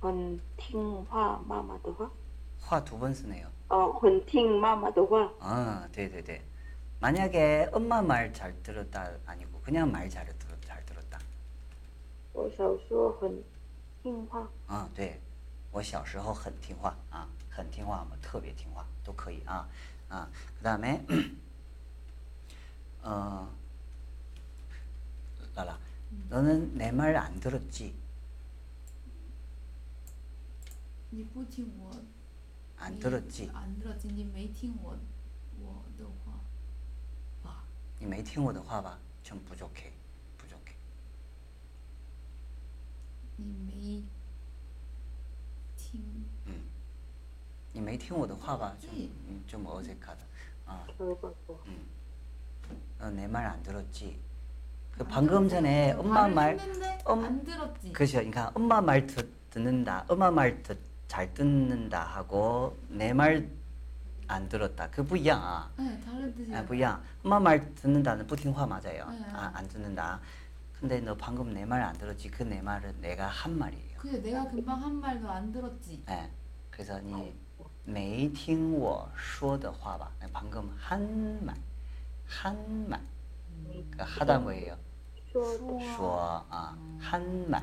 很听话妈妈的话， 화 두 번 쓰네요 哦，很听妈妈的话， 아 네네네 만약에 엄마 말 잘 들었다 아니고 그냥 말 잘 들었 잘 들었다 我小时候很听话， 아, 对，我小时候很听话啊，很听话嘛，特别听话都可以啊啊。그다음에 [clears throat] 어, 라라, 너는 내 말 안 들었지? 你不听我， 안 你 들었지? 安德今你没听我我的话吧？你没听我的话吧？좀 부족해, 부족해. 你没听，你没听我的话吧？좀, 지. 음, 좀 어색하다. 아, 그래가지고 너내 말 안 들었지? 그 방금 전에 엄마 말, 했는데 엄- 안 들었지. 그렇죠. 그러니까 엄마 말 듣, 듣는다, 엄마 말 듣, 잘 듣는다 하고 내 말 안 들었다. 그不一样啊. 네, 다른 뜻이에요. 아, 不一样. 엄마 말 듣는다는 不听话 맞아요. 네. 아, 안 듣는다. 근데 너 방금 내 말 안 들었지? 그 내 말은 내가 한 말이에요. 그래 내가 금방 한 말도 안 들었지. 예. 그래서 니没听我说的话吧? 방금 한 말, 한 말. 그 하다 뭐예요? 说说说啊, 한 말.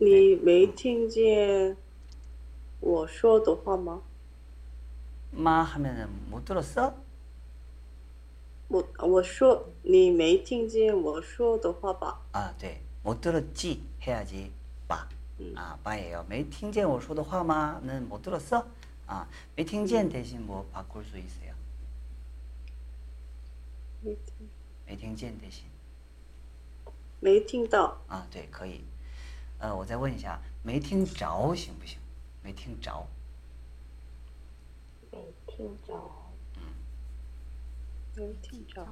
你没听见我说的话吗？ 마 하면은 못 들었어? 我我说你没听见我说的话吧？ 아, 네. 못 들었지 해야지 봐. 음. 아, 봐예요. 没听见我说的话吗? 는 못 들었어? 아, 没听见 대신 뭐 바꿀 수 있어요. 没听，没听见 대신. 没听到。啊，对，可以。 呃，我再问一下，没听着行不行？没听着。没听着，没听着。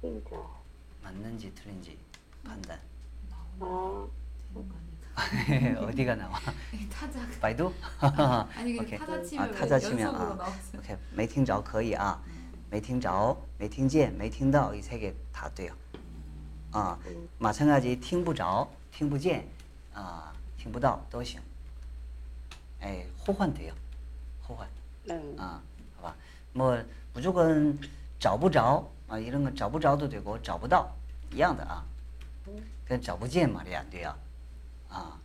听着 맞는지 틀린지 판단. 아 되는 거 아닐까? 어디가 나와? [laughs] 이 타자가 바이두? [laughs] 아니 그 오케이. 타자 아, 치면 타자 치면 연속으로 아, 나왔어요. 오케이. 没听着可以啊.没听着,没听见,没听到 이 세 개 다 돼요. 아, 마찬가지 听不着,听不见, 아, 听不到都行. 에, 호환 돼요. 호환. 嗯， 아, 봐봐. 뭐 무조건 找不着 아, 이런 건 找不着도 되고 找不到一样的啊. 그냥 找不见 말이 안 돼요. 아,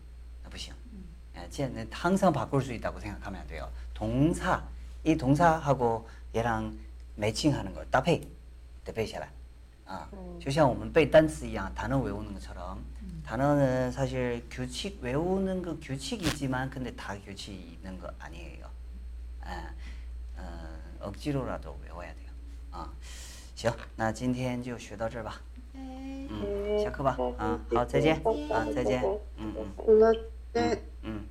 나 不行. 예, 见는 항상 바꿀 수 있다고 생각하면 안 돼요. 동사 이 동사하고 얘랑 매칭하는 거搭配得背下来. 아, 就像我们背单词一样, 단어 외우는 것처럼 단어는 사실 규칙 외우는 그 규칙이지만 근데 다 규칙이 있는 거 아니에요. 아, 어, 억지로라도 외워야 돼요. 아, 行，那今天就学到这儿吧。 네. 嗯，下课吧。啊，好，再见。啊，再见。嗯嗯好了，再。嗯嗯。